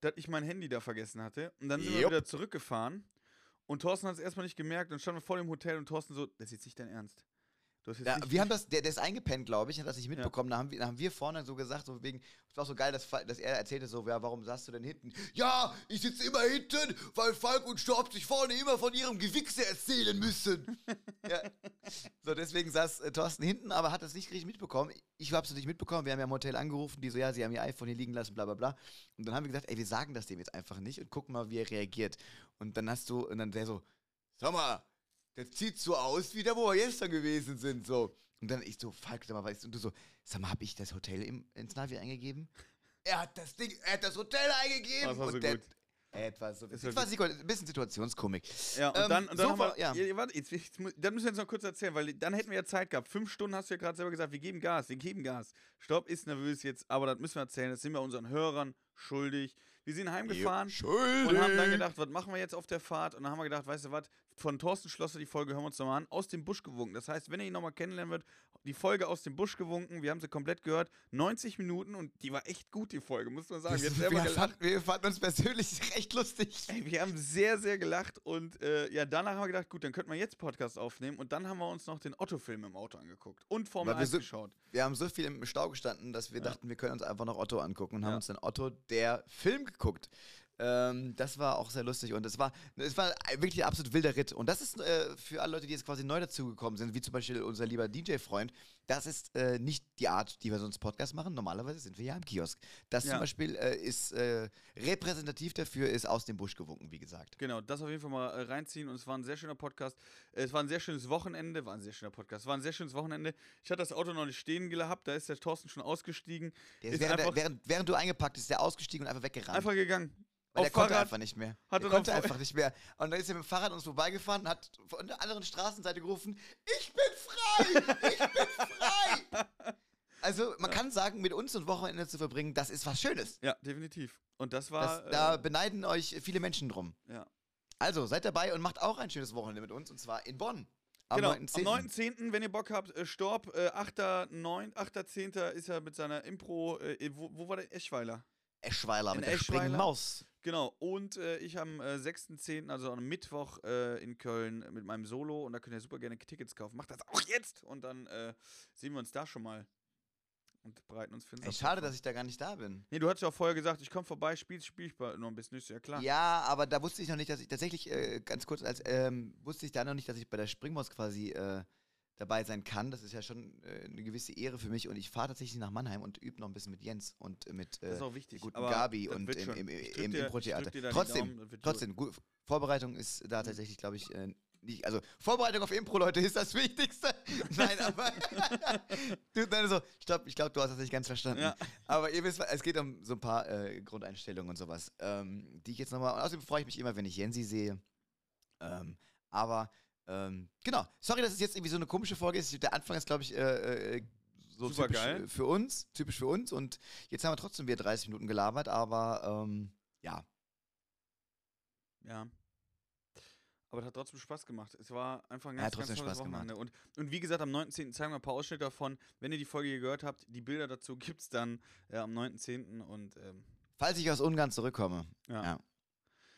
[SPEAKER 4] dass ich mein Handy da vergessen hatte. Und dann sind wir
[SPEAKER 7] Jupp.
[SPEAKER 4] wieder zurückgefahren. Und Thorsten hat es erstmal nicht gemerkt. Dann standen wir vor dem Hotel und Thorsten so, das ist jetzt nicht dein Ernst.
[SPEAKER 7] Ja, wir haben das, der, der ist eingepennt, glaube ich, hat das nicht mitbekommen. Da, haben wir, da haben wir vorne so gesagt, so wegen, es war so geil, dass, dass er erzählte so, ja, warum saßt du denn hinten? Ja, ich sitze immer hinten, weil Falk und Storb sich vorne immer von ihrem Gewichse erzählen müssen. ja. So, deswegen saß äh, Thorsten hinten, aber hat das nicht richtig mitbekommen. Ich habe es nicht mitbekommen. Wir haben ja im Hotel angerufen, die so, ja, sie haben ihr iPhone hier liegen lassen, bla bla bla. Und dann haben wir gesagt, ey, wir sagen das dem jetzt einfach nicht und gucken mal, wie er reagiert. Und dann hast du, und dann der so, sag mal, das sieht so aus, wie da, wo wir gestern gewesen sind, so. Und dann ich so, Falk, sag mal, weißt du, und du so, sag mal, hab ich das Hotel im, ins Navi eingegeben? Er hat das Ding, er hat das Hotel eingegeben.
[SPEAKER 4] Das war so
[SPEAKER 7] und der,
[SPEAKER 4] gut.
[SPEAKER 7] Etwas so.
[SPEAKER 4] Das
[SPEAKER 7] Das
[SPEAKER 4] war
[SPEAKER 7] ein bisschen Situationskomik.
[SPEAKER 4] Ja, und
[SPEAKER 7] Ähm,
[SPEAKER 4] dann, und dann
[SPEAKER 7] so
[SPEAKER 4] haben wir,
[SPEAKER 7] ja.
[SPEAKER 4] ja. warte, jetzt, jetzt, dann müssen wir jetzt noch kurz erzählen, weil dann hätten wir ja Zeit gehabt. Fünf Stunden hast du ja gerade selber gesagt, wir geben Gas, wir geben Gas. Stopp, ist nervös jetzt, aber das müssen wir erzählen, das sind wir unseren Hörern schuldig. Wir sind heimgefahren
[SPEAKER 7] Schuldig.
[SPEAKER 4] und haben dann gedacht, was machen wir jetzt auf der Fahrt? Und dann haben wir gedacht, weißt du was, von Thorsten Schlosser, die Folge hören wir uns nochmal an, aus dem Busch gewunken. Das heißt, wenn ihr ihn nochmal kennenlernen wird, die Folge aus dem Busch gewunken, wir haben sie komplett gehört, 90 Minuten und die war echt gut, die Folge, muss man sagen. Wir, haben
[SPEAKER 7] wir,
[SPEAKER 4] gelacht.
[SPEAKER 7] fanden, wir fanden uns persönlich recht lustig.
[SPEAKER 4] Ey, wir haben sehr, sehr gelacht und äh, ja, danach haben wir gedacht, gut, dann könnten wir jetzt Podcast aufnehmen und dann haben wir uns noch den Otto-Film im Auto angeguckt und Formel
[SPEAKER 7] Weil wir
[SPEAKER 4] 1
[SPEAKER 7] so-
[SPEAKER 4] geschaut.
[SPEAKER 7] Wir haben so viel im Stau gestanden, dass wir dachten, wir können uns einfach noch Otto angucken und haben
[SPEAKER 4] Ja.
[SPEAKER 7] uns dann Otto, der Film, geguckt. Ähm, das war auch sehr lustig und es war, es war wirklich ein absolut wilder Ritt. Und das ist äh, für alle Leute, die jetzt quasi neu dazugekommen sind, wie zum Beispiel unser lieber DJ-Freund, das ist äh, nicht die Art, die wir sonst Podcast machen. Normalerweise sind wir ja im Kiosk. Das
[SPEAKER 4] Ja.
[SPEAKER 7] zum Beispiel äh, ist äh, repräsentativ dafür, ist aus dem Busch gewunken, wie gesagt.
[SPEAKER 4] Genau, das auf jeden Fall mal äh, reinziehen und es war ein sehr schöner Podcast. Es war ein sehr schönes Wochenende, war ein sehr schöner Podcast, war ein sehr schönes Wochenende. Ich hatte das Auto noch nicht stehen gehabt, da ist der Thorsten schon ausgestiegen.
[SPEAKER 7] Während, während, während du eingepackt bist, ist der ausgestiegen und einfach weggerannt.
[SPEAKER 4] einfach gegangen.
[SPEAKER 7] Weil der konnte
[SPEAKER 4] Fahrrad.
[SPEAKER 7] einfach nicht mehr.
[SPEAKER 4] Hat
[SPEAKER 7] der
[SPEAKER 4] dann
[SPEAKER 7] konnte einfach nicht mehr. Und dann ist er mit dem Fahrrad uns vorbeigefahren und hat von der anderen Straßenseite gerufen, ich bin frei! Ich bin frei! Also man kann sagen, mit uns ein Wochenende zu verbringen, das ist was Schönes.
[SPEAKER 4] Ja, definitiv. Und das war.
[SPEAKER 7] Das, da
[SPEAKER 4] äh,
[SPEAKER 7] beneiden euch viele Menschen drum.
[SPEAKER 4] ja.
[SPEAKER 7] Also seid dabei und macht auch ein schönes Wochenende mit uns und zwar in Bonn. Am
[SPEAKER 4] genau,
[SPEAKER 7] 9.10..
[SPEAKER 4] am 9.10., wenn ihr Bock habt, äh, Storb, äh, 8.9., 8.10. ist er mit seiner Impro, äh, wo, wo war der? Eschweiler.
[SPEAKER 7] Eschweiler
[SPEAKER 4] In
[SPEAKER 7] mit der
[SPEAKER 4] Eschweiler.
[SPEAKER 7] springenden Maus.
[SPEAKER 4] Genau, und äh, ich am äh, 6.10., also am Mittwoch äh, in Köln mit meinem Solo und da könnt ihr super gerne Tickets kaufen. Macht das auch jetzt! Und dann äh, sehen wir uns da schon mal und bereiten uns für den
[SPEAKER 7] Ey, schade, dass ich da gar nicht da bin.
[SPEAKER 4] Nee, du hattest ja auch vorher gesagt, ich komme vorbei, spiel, spiel ich noch ein bisschen. Ist ja klar.
[SPEAKER 7] Ja, aber da wusste ich noch nicht, dass ich tatsächlich, äh, ganz kurz, als ähm, wusste ich da noch nicht, dass ich bei der Springmaus quasi äh, dabei sein kann. Das ist ja schon äh, eine gewisse Ehre für mich und ich fahre tatsächlich nach Mannheim und übe noch ein bisschen mit Jens und äh, mit äh,
[SPEAKER 4] wichtig,
[SPEAKER 7] guten Gabi und im, im, im, im Impro-Theater. Trotzdem,
[SPEAKER 4] Daumen,
[SPEAKER 7] trotzdem, gut, Vorbereitung ist da tatsächlich, glaube ich, äh, nicht, also Vorbereitung auf Impro, Leute, ist das Wichtigste. Nein, aber du, nein, so, ich glaube, ich glaub, du hast das nicht ganz verstanden.
[SPEAKER 4] Ja.
[SPEAKER 7] Aber ihr wisst, es geht um so ein paar äh, Grundeinstellungen und sowas, ähm, die ich jetzt nochmal, und außerdem freue ich mich immer, wenn ich Jensi sehe. Ähm, aber, ähm, genau, sorry, dass es jetzt irgendwie so eine komische Folge ist. Der Anfang ist, glaube ich, äh, äh, so
[SPEAKER 4] Super
[SPEAKER 7] typisch
[SPEAKER 4] geil.
[SPEAKER 7] für uns, typisch für uns. Und jetzt haben wir trotzdem wieder 30 Minuten gelabert, aber ähm, ja,
[SPEAKER 4] Ja. Aber es hat trotzdem Spaß gemacht. Es war einfach ein
[SPEAKER 7] Ja,
[SPEAKER 4] ganz, ganz
[SPEAKER 7] trotzdem
[SPEAKER 4] tolles
[SPEAKER 7] Spaß gemacht.
[SPEAKER 4] Wochenende. Und, und wie gesagt, am 19. zeigen wir ein paar Ausschnitte davon. Wenn ihr die Folge hier gehört habt, die Bilder dazu gibt es dann äh, am 19. Und ähm,
[SPEAKER 7] falls ich aus Ungarn zurückkomme.
[SPEAKER 4] ja.
[SPEAKER 7] Ja.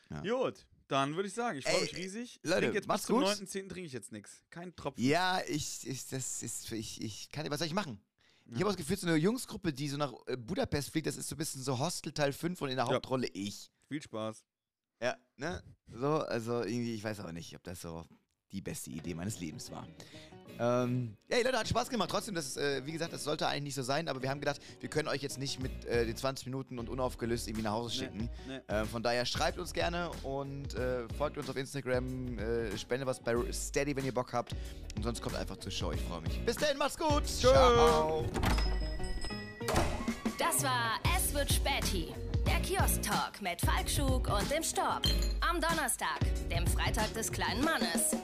[SPEAKER 7] Ja.
[SPEAKER 4] Gut, Dann würde ich sagen, ich freue mich riesig.
[SPEAKER 7] Leute,
[SPEAKER 4] trinke jetzt
[SPEAKER 7] macht's
[SPEAKER 4] bis zum
[SPEAKER 7] gut.
[SPEAKER 4] 9.10. trinke ich jetzt nichts. Kein Tropfen.
[SPEAKER 7] Ja, ich, ich, das ist, ich, ich kann, was soll ich machen? Ich habe das Gefühl, so eine Jungsgruppe, die so nach äh, Budapest fliegt, das ist so ein bisschen so Hostel Teil 5 und in der
[SPEAKER 4] Ja.
[SPEAKER 7] Hauptrolle ich.
[SPEAKER 4] Viel Spaß.
[SPEAKER 7] Ja, ne? So, also irgendwie, ich weiß aber nicht, ob das so die beste Idee meines Lebens war. Ähm, ja, Leute, hat Spaß gemacht. Trotzdem, das ist, äh, wie gesagt, das sollte eigentlich nicht so sein, aber wir haben gedacht, wir können euch jetzt nicht mit äh, den 20 Minuten und unaufgelöst irgendwie nach Hause schicken.
[SPEAKER 4] nee.
[SPEAKER 7] Äh, von daher schreibt uns gerne und äh, folgt uns auf Instagram, äh, spendet was bei Steady, wenn ihr Bock habt. Und sonst kommt einfach zur Show. Ich freue mich. Bis dahin, macht's gut. Ciao.
[SPEAKER 2] Das war Es wird Späti. Der Kiosk-Talk mit Falk Schug und dem Storb. Am Donnerstag, dem Freitag des kleinen Mannes.